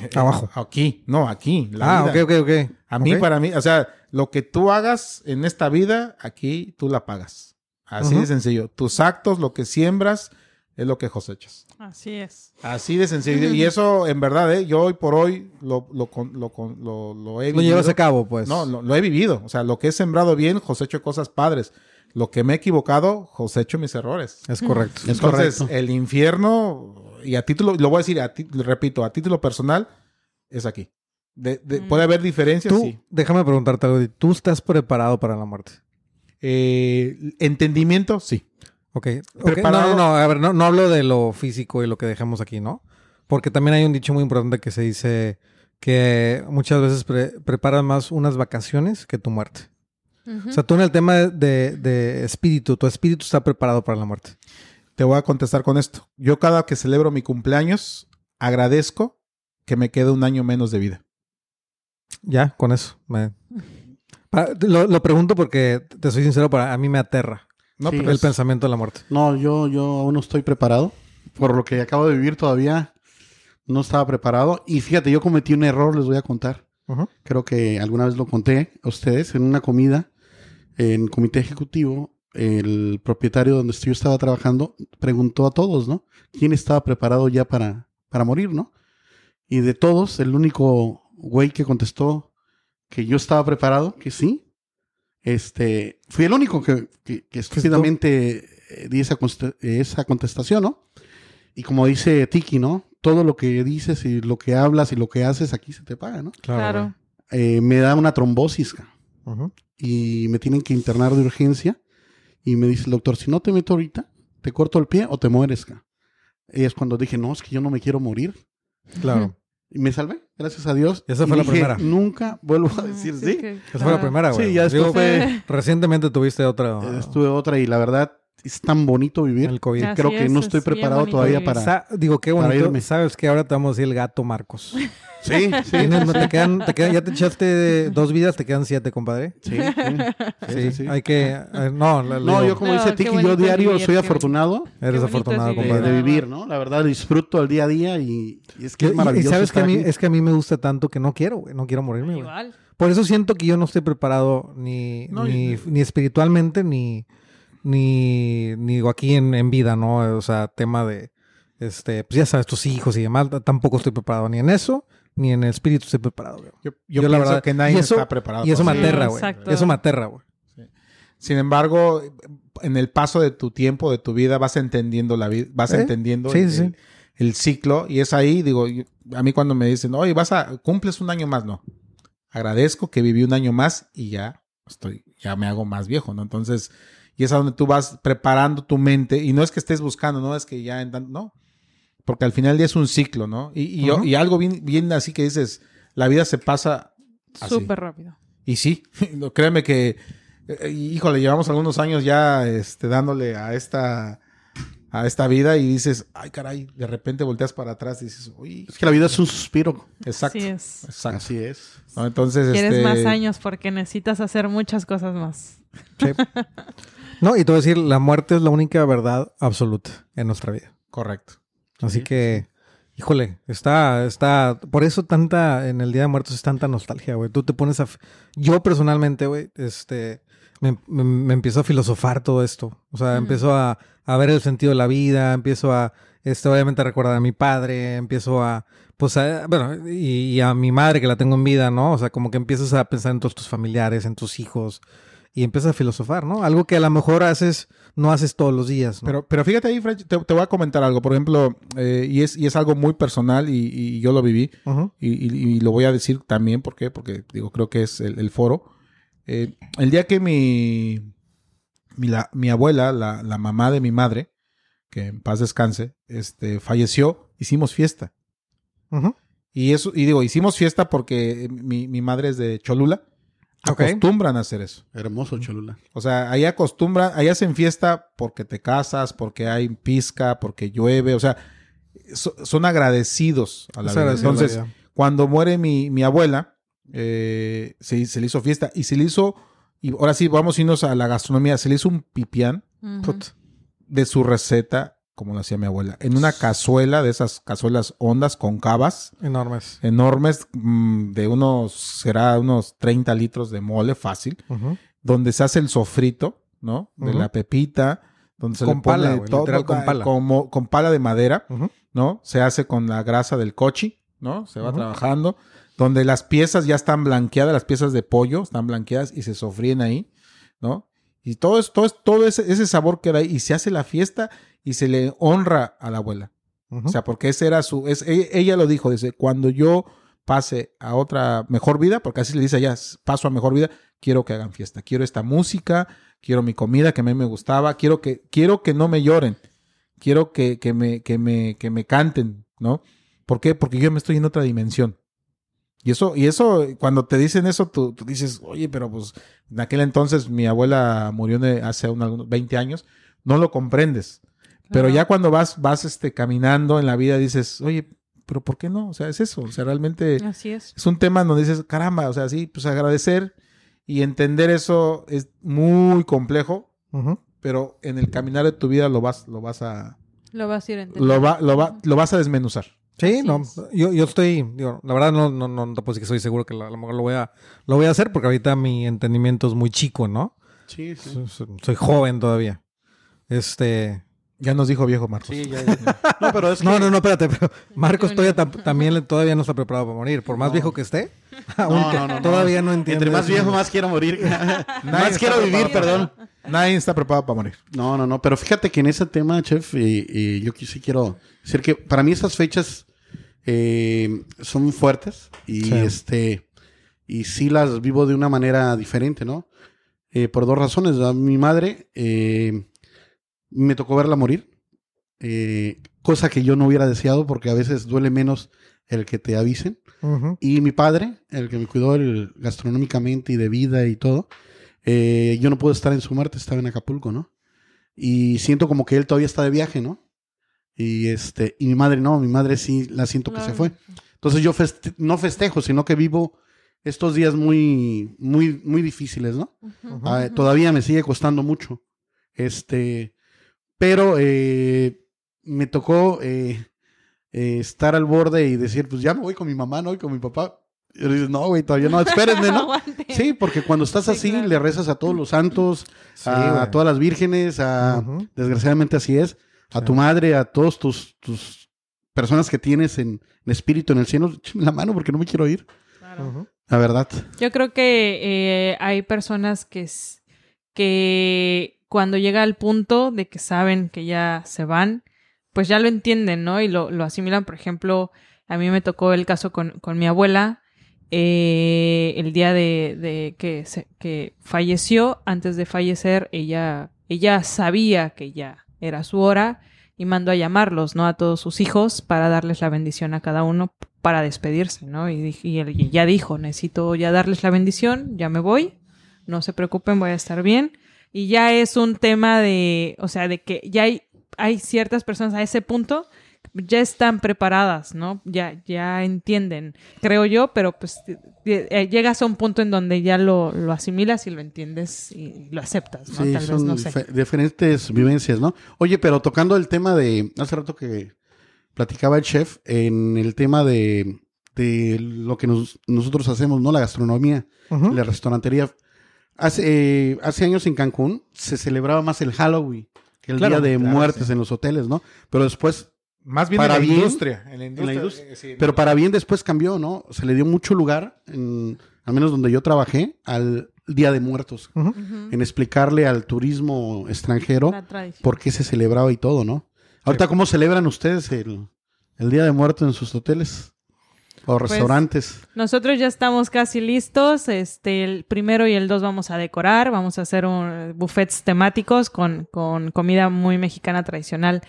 Eh, Abajo. Aquí, no, aquí. la ah, vida. ok, ok, ok. A mí, para mí, o sea, lo que tú hagas en esta vida, aquí tú la pagas. Así de sencillo. Tus actos, lo que siembras, es lo que cosechas. Así es. Así de sencillo. Y eso, en verdad, ¿eh? yo hoy por hoy lo, lo, con- lo, con- lo, lo he Lo vivido. llevas a cabo, pues. No, lo, lo he vivido. O sea, lo que he sembrado bien, cosecho cosas padres. Lo que me he equivocado, cosecho mis errores. Es correcto. Es Entonces, correcto. el infierno, y a título, lo voy a decir, a ti- repito, a título personal, es aquí. De- de- Mm. Puede haber diferencias, Tú, sí. déjame preguntarte algo. ¿Tú estás preparado para la muerte? Eh, entendimiento, sí. Ok. ok. Preparado. No, no, no. A ver, no, no hablo de lo físico y lo que dejamos aquí, ¿no? Porque también hay un dicho muy importante que se dice que muchas veces pre- preparas más unas vacaciones que tu muerte. O sea, tú en el tema de, de- de espíritu, tu espíritu está preparado para la muerte. Te voy a contestar con esto. Yo cada que celebro mi cumpleaños, agradezco que me quede un año menos de vida. Ya, con eso. me- Pa- lo, lo pregunto porque, te soy sincero, para a mí me aterra No, Sí. pero el es- pensamiento de la muerte. No, yo, yo aún no estoy preparado. Por lo que acabo de vivir todavía no estaba preparado. Y fíjate, yo cometí un error, les voy a contar. Creo que alguna vez lo conté a ustedes en una comida en comité ejecutivo. El propietario donde yo estaba trabajando preguntó a todos, ¿no? ¿Quién estaba preparado ya para, para morir, ¿no? Y de todos, el único güey que contestó que yo estaba preparado, que sí, este, fui el único que, que, que estúpidamente eh, di esa, esa contestación, ¿no? Y como dice Tiki, ¿no? Todo lo que dices y lo que hablas y lo que haces aquí se te paga, ¿no? Claro. Eh, me da una trombosis güey. Ujú. y me tienen que internar de urgencia. Y me dice el doctor, si no te meto ahorita, te corto el pie o te mueres. ca". Y es cuando dije, no, es que yo no me quiero morir. Claro. Y me salvé, gracias a Dios. Esa Y fue la dije, primera. Nunca vuelvo a Mm, decir sí, sí. que- Esa fue la ah. primera, güey. Sí, ya después Digo, fue- Recientemente tuviste otra. Estuve otra y la verdad es tan bonito vivir. El COVID. Creo que es, no es estoy preparado todavía vivir. para... Sa- digo, qué bonito. irme. Sabes que ahora te vamos a decir el gato Marcos. Sí, sí, Tienes- te quedan, te quedan- ya te echaste dos vidas, te quedan siete, compadre. sí, sí, Sí, sí, sí. hay que. eh, no, la- No, digo, yo como No, dice Tiki, yo diario vivir, soy afortunado eres afortunado, es de, vivir. compadre. de vivir, ¿no? La verdad disfruto el día a día y, y es que es maravilloso. y sabes que a mí, aquí. es que a mí me gusta tanto que no quiero, güey. No quiero morirme, güey. Igual. Por eso siento que yo no estoy preparado ni, No, ni, ni espiritualmente ni, ni, ni digo, aquí en, en vida, ¿no? O sea, tema de, este, pues ya sabes, tus hijos y demás. Tampoco estoy preparado ni en eso, ni en el espíritu estoy preparado, güey. Yo, yo Yo la verdad- que nadie eso- está preparado. Y eso me aterra, güey. exacto. Eso me aterra, güey. Sin embargo, en el paso de tu tiempo, de tu vida, vas entendiendo la vida, vas ¿Eh? entendiendo Sí, el, sí. el- el ciclo. Y es ahí, digo, yo- a mí cuando me dicen, oye, vas a, cumples un año más, no. Agradezco que viví un año más y ya estoy, ya me hago más viejo, ¿no? Entonces, y es a donde tú vas preparando tu mente. Y no es que estés buscando, no es que ya, en no. Porque al final día es un ciclo, ¿no? Y, y, yo- Ujú. y algo bien, bien así que dices, la vida se pasa así. Súper rápido. Y sí, no, créeme que eh, híjole, llevamos algunos años ya este, dándole a esta, a esta vida y dices, ay caray, de repente volteas para atrás y dices, uy, Es que la vida es un suspiro. exacto. Así es. Exacto. Así es. ¿no? Entonces, Quieres este, más años porque necesitas hacer muchas cosas más. Sí. No, y te voy a decir, la muerte es la única verdad absoluta en nuestra vida. Correcto. Así Sí, que, híjole, está, está, por eso tanta, en el Día de Muertos es tanta nostalgia, güey. Tú te pones a, yo personalmente, güey, este, me, me- me empiezo a filosofar todo esto. O sea, empiezo a, a ver el sentido de la vida, empiezo a, este, obviamente a recordar a mi padre, empiezo a, pues, a, bueno, y, y a mi madre que la tengo en vida, ¿no? O sea, como que empiezas a pensar en todos tus familiares, en tus hijos, y empiezas a filosofar, ¿no? Algo que a lo mejor haces, no haces todos los días, ¿no? Pero, pero fíjate ahí, Fred, te, te voy a comentar algo. Por ejemplo, eh, y, es, y es algo muy personal y, y yo lo viví. Y, y- y lo voy a decir también, ¿por qué? Porque digo, creo que es el, el foro. Eh, el día que mi, mi, la- mi abuela, la, la mamá de mi madre, que en paz descanse, este, falleció, hicimos fiesta. Y eso, y digo, hicimos fiesta porque mi, mi madre es de Cholula. Acostumbran a hacer eso. Hermoso, Cholula. O sea, ahí acostumbran, ahí hacen fiesta porque te casas, porque hay pizca, porque llueve, o sea, so- son agradecidos a la vida. la Entonces, vida. cuando muere mi, mi abuela, eh, se, se le hizo fiesta y se le hizo, y ahora sí, vamos a irnos a la gastronomía, se le hizo un pipián de su receta, como lo hacía mi abuela, en una cazuela de esas cazuelas hondas con cavas Enormes. enormes, mm, de unos, será unos 30 litros de mole fácil, donde se hace el sofrito, ¿no? De la pepita, donde se le pone pala, todo, literal con pala. como- con pala de madera. ¿no? Se hace con la grasa del cochi, ¿no? Se va trabajando, donde las piezas ya están blanqueadas, las piezas de pollo están blanqueadas y se sofríen ahí, ¿no? Y todo, es, todo, es- todo ese, ese sabor queda ahí y se hace la fiesta y se le honra a la abuela. O sea, porque ese era su, es, e- ella lo dijo, dice, cuando yo pase a otra mejor vida, porque así le dice allá, paso a mejor vida, quiero que hagan fiesta, quiero esta música, quiero mi comida que a mí me gustaba, quiero que, quiero que no me lloren, quiero que, que me, que me, que me canten, ¿no? ¿Por qué? Porque yo me estoy en otra dimensión. Y eso, y eso, cuando te dicen eso, tú, tú dices, oye, pero pues en aquel entonces mi abuela murió hace un- algunos 20 años, no lo comprendes. Pero ya cuando vas, vas este, caminando en la vida dices, oye, pero ¿por qué no? O sea, es eso. O sea, realmente Así es. es un tema donde dices, caramba, o sea, sí, pues agradecer y entender eso es muy complejo, pero en el caminar de tu vida lo vas, lo vas a, Lo vas a ir entendiendo. lo va, lo va, lo vas a desmenuzar. Sí, Así no, es. yo, yo estoy, digo, la verdad no, no, no, no puedo decir que soy seguro que a lo mejor lo voy a, lo voy a hacer porque ahorita mi entendimiento es muy chico, ¿no? Sí, sí. Soy, soy- soy joven todavía. Este, Ya nos dijo viejo Marcos. Sí, ya, ya. No, pero es no, que- no, no, espérate, pero Marcos todavía tam- también todavía no está preparado para morir, por más No. viejo que esté, aún No, no, todavía no entiende. Entre más viejo, más quiero morir. Más quiero vivir, preparado. perdón. Nadie está preparado para morir. No, no, no. Pero fíjate que en ese tema, chef, y, y yo sí quiero decir que para mí estas fechas eh, son fuertes y Sí. este y sí las vivo de una manera diferente, ¿no? Eh, por dos razones. A mi madre eh, me tocó verla morir, cosa que yo no hubiera deseado porque a veces duele menos el que te avisen. Y mi padre, el que me cuidó el- gastronómicamente y de vida y todo, eh, yo no pude estar en su muerte, estaba en Acapulco, ¿no? Y siento como que él todavía está de viaje, ¿no? Y este, y mi madre no, mi madre sí la siento que se fue. Entonces yo feste- no festejo, sino que vivo estos días muy, muy, muy difíciles, ¿no? Ah, todavía me sigue costando mucho. Este, pero eh, me tocó eh, eh, estar al borde y decir, pues ya me voy con mi mamá, ¿no? Y con mi papá. Y le dices, no, güey, todavía no, espérenme, ¿no? Sí, porque cuando estás Sí, así, claro. le rezas a todos los santos, Sí, a, todas las vírgenes, a, desgraciadamente así es, a Sí. tu madre, a todos tus, tus personas que tienes en, en espíritu en el cielo, la mano porque no me quiero ir, Claro. La verdad. Yo creo que eh, hay personas que, s- que cuando llega al punto de que saben que ya se van, pues ya lo entienden, ¿no? Y lo, lo asimilan. Por ejemplo, a mí me tocó el caso con, con mi abuela. Eh, el día de, que, se- que falleció, antes de fallecer, ella, ella sabía que ya era su hora y mandó a llamarlos, ¿no? A todos sus hijos para darles la bendición a cada uno para despedirse, ¿no? Y, y él ya dijo, necesito ya darles la bendición, ya me voy, no se preocupen, voy a estar bien. Y ya es un tema de, o sea, de que ya hay, hay ciertas personas a ese punto ya están preparadas, ¿no? Ya, ya entienden, creo yo, pero pues eh, llegas a un punto en donde ya lo, lo asimilas y lo entiendes y lo aceptas, ¿no? Sí, Tal vez, son no sé. dife- diferentes vivencias, ¿no? Oye, pero tocando el tema de, hace rato que platicaba el chef, en el tema de, de lo que nos- nosotros hacemos, ¿no? La gastronomía, la restaurantería. Hace, eh, hace años en Cancún se celebraba más el Halloween que el Claro, Día de claro, Muertes sí. en los hoteles, ¿no? Pero después Más bien Para en la bien, industria. En la industria. industria. eh, sí, Pero para bien después cambió, ¿no? Se le dio mucho lugar, en, al menos donde yo trabajé, al Día de Muertos, en explicarle al turismo extranjero por qué se celebraba y todo, ¿no? Ahorita, ¿cómo celebran ustedes el, el Día de Muertos en sus hoteles o Pues, restaurantes? Nosotros ya estamos casi listos. Este, el primero y el dos vamos a decorar. Vamos a hacer un, buffets temáticos con, con comida muy mexicana tradicional.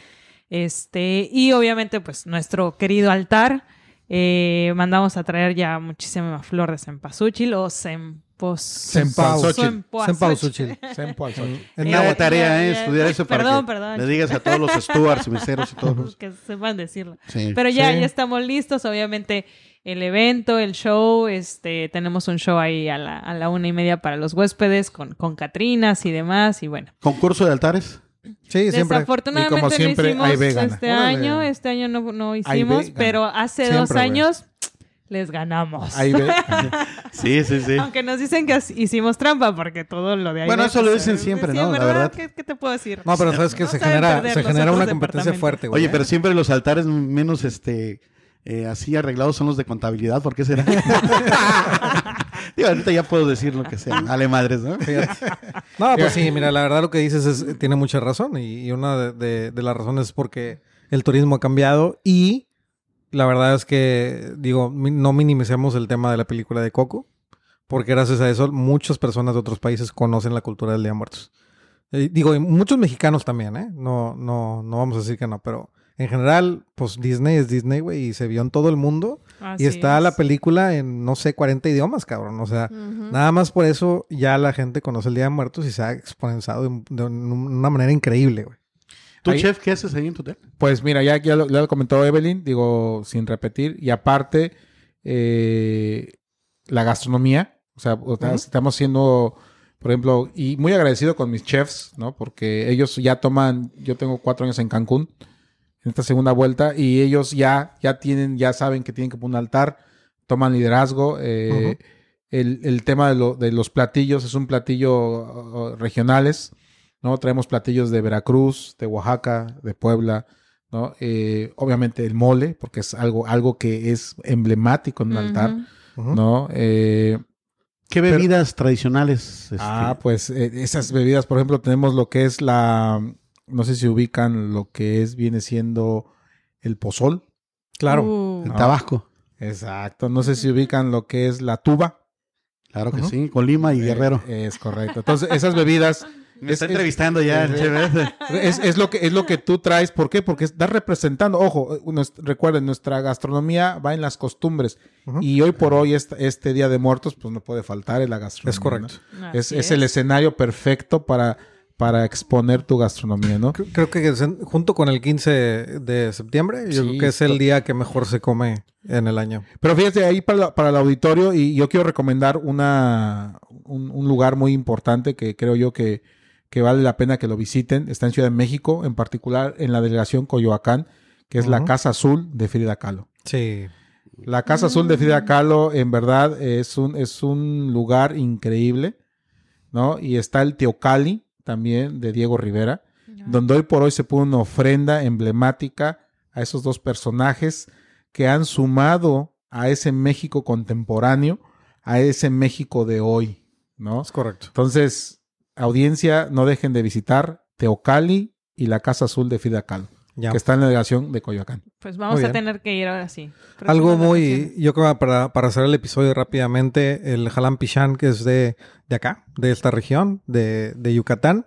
Este, y obviamente, pues, nuestro querido altar. Eh, mandamos a traer ya muchísima flor de cempasúchil o cempos... Cempasúchil. Cempasúchil. Sol. Es Eh, una tarea, ¿eh? ya, Estudiar eso para perdón, que perdón. le digas a todos los stewards y meseros y todos. que sepan decirlo. Sí. Pero ya, Sí. ya estamos listos, obviamente. El evento, el show, este, tenemos un show ahí a la, a la una y media para los huéspedes con, con Catrinas y demás, y bueno. ¿Concurso de altares? Sí, siempre. Desafortunadamente Y como siempre, no hay hicimos este Órale. año, este año no, no hicimos, pero hace Siempre, dos años les ganamos. Ahí ve. Sí, sí, sí. Aunque nos dicen que hicimos trampa, porque todo lo de ahí. Bueno, eso lo pues, dicen eh, siempre, sí, ¿no? La ¿verdad? ¿Qué, qué te puedo decir? No, pero sabes que No se genera, se genera una competencia fuerte, güey. Oye, pero siempre los altares menos este eh, así arreglados son los de contabilidad. ¿Por qué será? Digo, ahorita ya puedo decir lo que sea. Ale madres, ¿no? No, pues sí, mira, la verdad lo que dices es, tiene mucha razón y, y una de, de- de las razones es porque el turismo ha cambiado y la verdad es que, digo, mi- no minimicemos el tema de la película de Coco, porque gracias a eso muchas personas de otros países conocen la cultura del Día de Muertos. Eh, digo, y muchos mexicanos también, ¿eh? No, no, no vamos a decir que no, pero en general, pues Disney es Disney, güey, y se vio en todo el mundo Así y está es. la película en, no sé, 40 idiomas, cabrón, o sea... Nada más por eso ya la gente conoce el Día de Muertos y se ha exponenciado de, de una manera increíble, güey. ¿Tú, Ahí- chef, qué haces ahí en tu hotel? Pues mira, ya, ya, lo, ya lo comentó Evelyn, digo, sin repetir. Y aparte, eh, la gastronomía. O sea, o sea, Ujú. estamos siendo, por ejemplo, y muy agradecido con mis chefs, ¿no? Porque ellos ya toman, yo tengo cuatro años en Cancún, en esta segunda vuelta, y ellos ya, ya tienen, ya saben que tienen que poner un altar, toman liderazgo. eh, el, el tema de, lo- de los platillos es un platillo regionales, ¿no? Traemos platillos de Veracruz, de Oaxaca, de Puebla, ¿no? Eh, obviamente el mole, porque es algo, algo que es emblemático en un altar. ¿no? Eh, ¿Qué Pero- bebidas tradicionales? este, Ah, pues esas bebidas, por ejemplo, tenemos lo que es la, no sé si ubican lo que es, viene siendo el pozol. Claro. Uh, en no. Tabasco. Exacto. No sé si ubican lo que es la tuba. Claro que Ujú. sí, Colima y Guerrero. Eh, es correcto. Entonces, esas bebidas Me es- está es- entrevistando ya el es- chef. ¿eh? es, es lo que es lo que tú traes. ¿Por qué? Porque estás representando. Ojo, eh, nues- recuerden, nuestra gastronomía va en las costumbres. Y hoy por hoy, este, este Día de Muertos, pues no puede faltar en la gastronomía. Es correcto. Es, es el escenario perfecto para, para exponer tu gastronomía, ¿no? Creo, que junto con el 15 de septiembre, yo Sí, creo que es el día que mejor se come en el año. Pero fíjate, ahí para, la- para el auditorio, y yo quiero recomendar una, un, un lugar muy importante que creo yo que, que vale la pena que lo visiten. Está en Ciudad de México, en particular en la delegación Coyoacán, que es la. Casa Azul de Frida Kahlo. Sí. La Casa Azul de Frida Kahlo, en verdad, es un, es un lugar increíble, ¿no? Y está el Teocali, también, de Diego Rivera, donde hoy por hoy se pone una ofrenda emblemática a esos dos personajes que han sumado a ese México contemporáneo, a ese México de hoy, ¿no? Es correcto. Entonces, audiencia, no dejen de visitar Teocali y la Casa Azul de Frida Kahlo, Ya. que está en la delegación de Coyoacán. Pues vamos a tener que ir ahora sí. Algo muy, yo creo que para, para hacer el episodio rápidamente, el Jalan Pichán, que es de, de acá, de esta región, de, de Yucatán.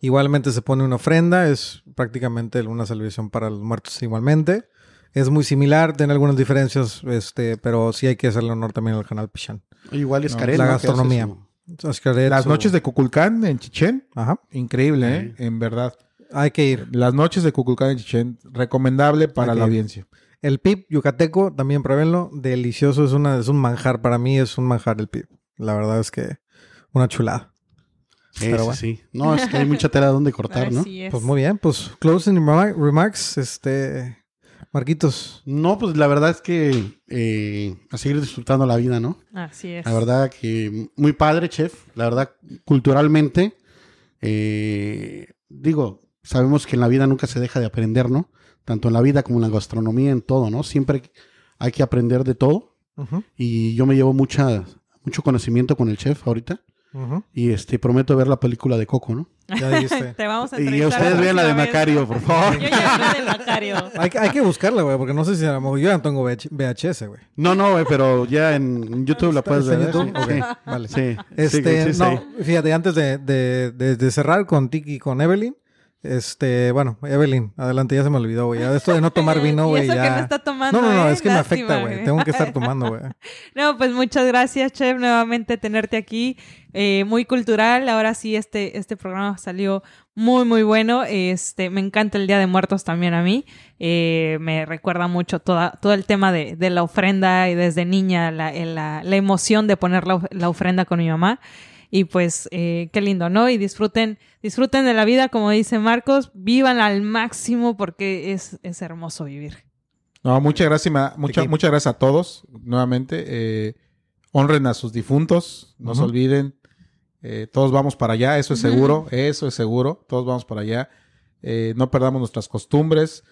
Igualmente se pone una ofrenda, es prácticamente una celebración para los muertos igualmente. Es muy similar, tiene algunas diferencias, este, pero sí hay que hacerle honor también al canal Pichán. Igual es No, la gastronomía. su- Las noches de Cuculcán en Chichén, Ajá. increíble, ¿eh? En verdad. Hay que ir. Las noches de Cuculcán en Chichén, recomendable para la audiencia. El pip yucateco, también pruébenlo. Delicioso, es, una, es un manjar. Para mí es un manjar el pip. La verdad es que una chulada. Pero sí, bueno. sí. No, es que hay mucha tela donde cortar, ¿no? Así es. Pues muy bien, pues closing remar- remarks, este... Marquitos. No, pues la verdad es que eh, a seguir disfrutando la vida, ¿no? Así es. La verdad que muy padre, chef. La verdad, culturalmente, eh, digo, sabemos que en la vida nunca se deja de aprender, ¿no? Tanto en la vida como en la gastronomía, en todo, ¿no? Siempre hay que aprender de todo. Y yo me llevo mucha, mucho conocimiento con el chef ahorita. ujú. Y este prometo ver la película de Coco, ¿no? Ya dijiste. Te vamos a Y ustedes vean la de. Macario, por favor. Yo ya la de Macario. hay, que- hay que buscarla, güey, porque no sé si a lo mejor yo ya no tengo VH VHS, güey. No, no, güey, pero ya en YouTube la puedes ¿Está en ver. YouTube? Sí, Ok, vale. sí. Este, Sí, sí, sí. no, fíjate, antes de, de, de- de cerrar con Tiki y con Evelyn, este, bueno, Evelyn, adelante, ya se me olvidó, güey. Ya esto de no tomar vino, güey, ya. que no está tomando, no, no, no, ¿eh? es que me afecta, güey. Tengo que estar tomando, güey. No, pues muchas gracias, Chef, nuevamente tenerte aquí. Eh, muy cultural. Ahora sí, este, este programa salió muy, muy bueno. Este, me encanta el Día de Muertos también a mí. Eh, me recuerda mucho toda, todo el tema de, de la ofrenda y desde niña la, la, la emoción de poner la, la ofrenda con mi mamá. Y pues, eh, qué lindo, ¿no? Y disfruten, disfruten de la vida, como dice Marcos, vivan al máximo porque es, es hermoso vivir. No, muchas gracias, ma- mucha- Aquí. muchas gracias a todos, nuevamente. eh, honren a sus difuntos, no se olviden. eh, todos vamos para allá, eso es seguro, eso es seguro, todos vamos para allá. Eh, no perdamos nuestras costumbres,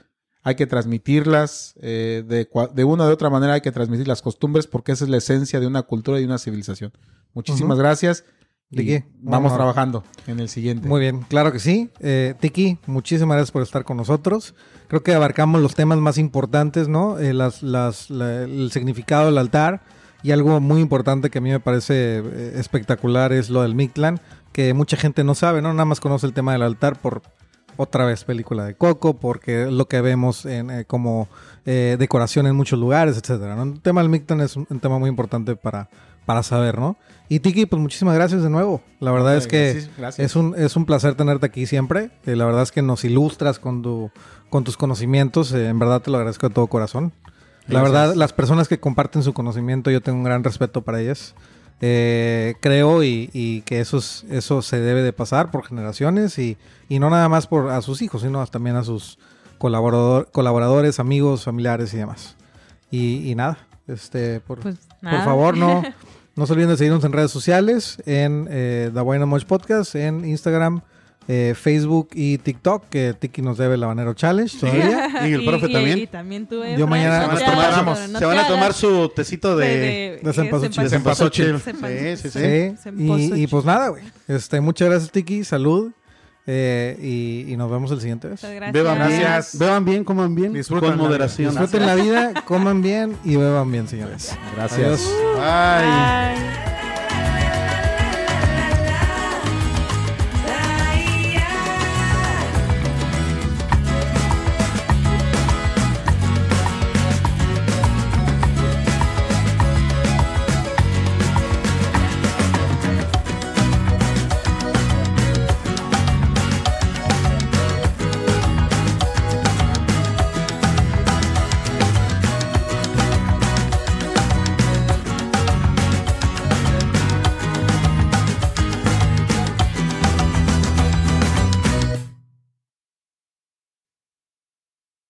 hay que transmitirlas, eh, de, cua- de una o de otra manera hay que transmitir las costumbres porque esa es la esencia de una cultura y de una civilización. Muchísimas gracias. ¿De y qué? Vamos trabajando en el siguiente. Muy bien, claro que sí. Eh, Tiki, muchísimas gracias por estar con nosotros. Creo que abarcamos los temas más importantes, ¿no? Eh, las, las, la- el significado del altar y algo muy importante que a mí me parece eh, espectacular es lo del Mictlán, que mucha gente no sabe, ¿no? Nada más conoce el tema del altar por otra vez película de Coco, porque es lo que vemos en, eh, como eh, decoración en muchos lugares, etcétera. ¿no? El tema del Mictlán es un, un tema muy importante para, para saber, ¿no? Y Tiki, pues muchísimas gracias de nuevo. La verdad es que Gracias, gracias. es un, es un placer tenerte aquí siempre. Eh, la verdad es que nos ilustras con, tu, con tus conocimientos. Eh, en verdad te lo agradezco de todo corazón. La Gracias. verdad, las personas que comparten su conocimiento, yo tengo un gran respeto para ellas. Eh, creo y, y que eso, es- eso se debe de pasar por generaciones y, y no nada más por a sus hijos, sino también a sus colaborador- colaboradores, amigos, familiares y demás. Y, y nada, este, por, Pues por nada. favor, no, no se olviden de seguirnos en redes sociales, en eh, The Wine and Much Podcast, en Instagram, eh, Facebook y TikTok, que Tiki nos debe el Habanero Challenge todavía. Y el profe también. Y, también tú, Yo mañana- Se van a tomar, pero no se te van a tomar su tecito de... de, de. Sí, sí, sí. Sí, y, y pues nada, güey. Este, muchas gracias, Tiki. Salud. Eh, y, y nos vemos el siguiente vez. Muchas gracias. Beban Gracias. bien, beban bien, coman bien, con moderación. Disfruten la vida, coman bien y beban bien, señores. Gracias. Adiós. Bye. Bye.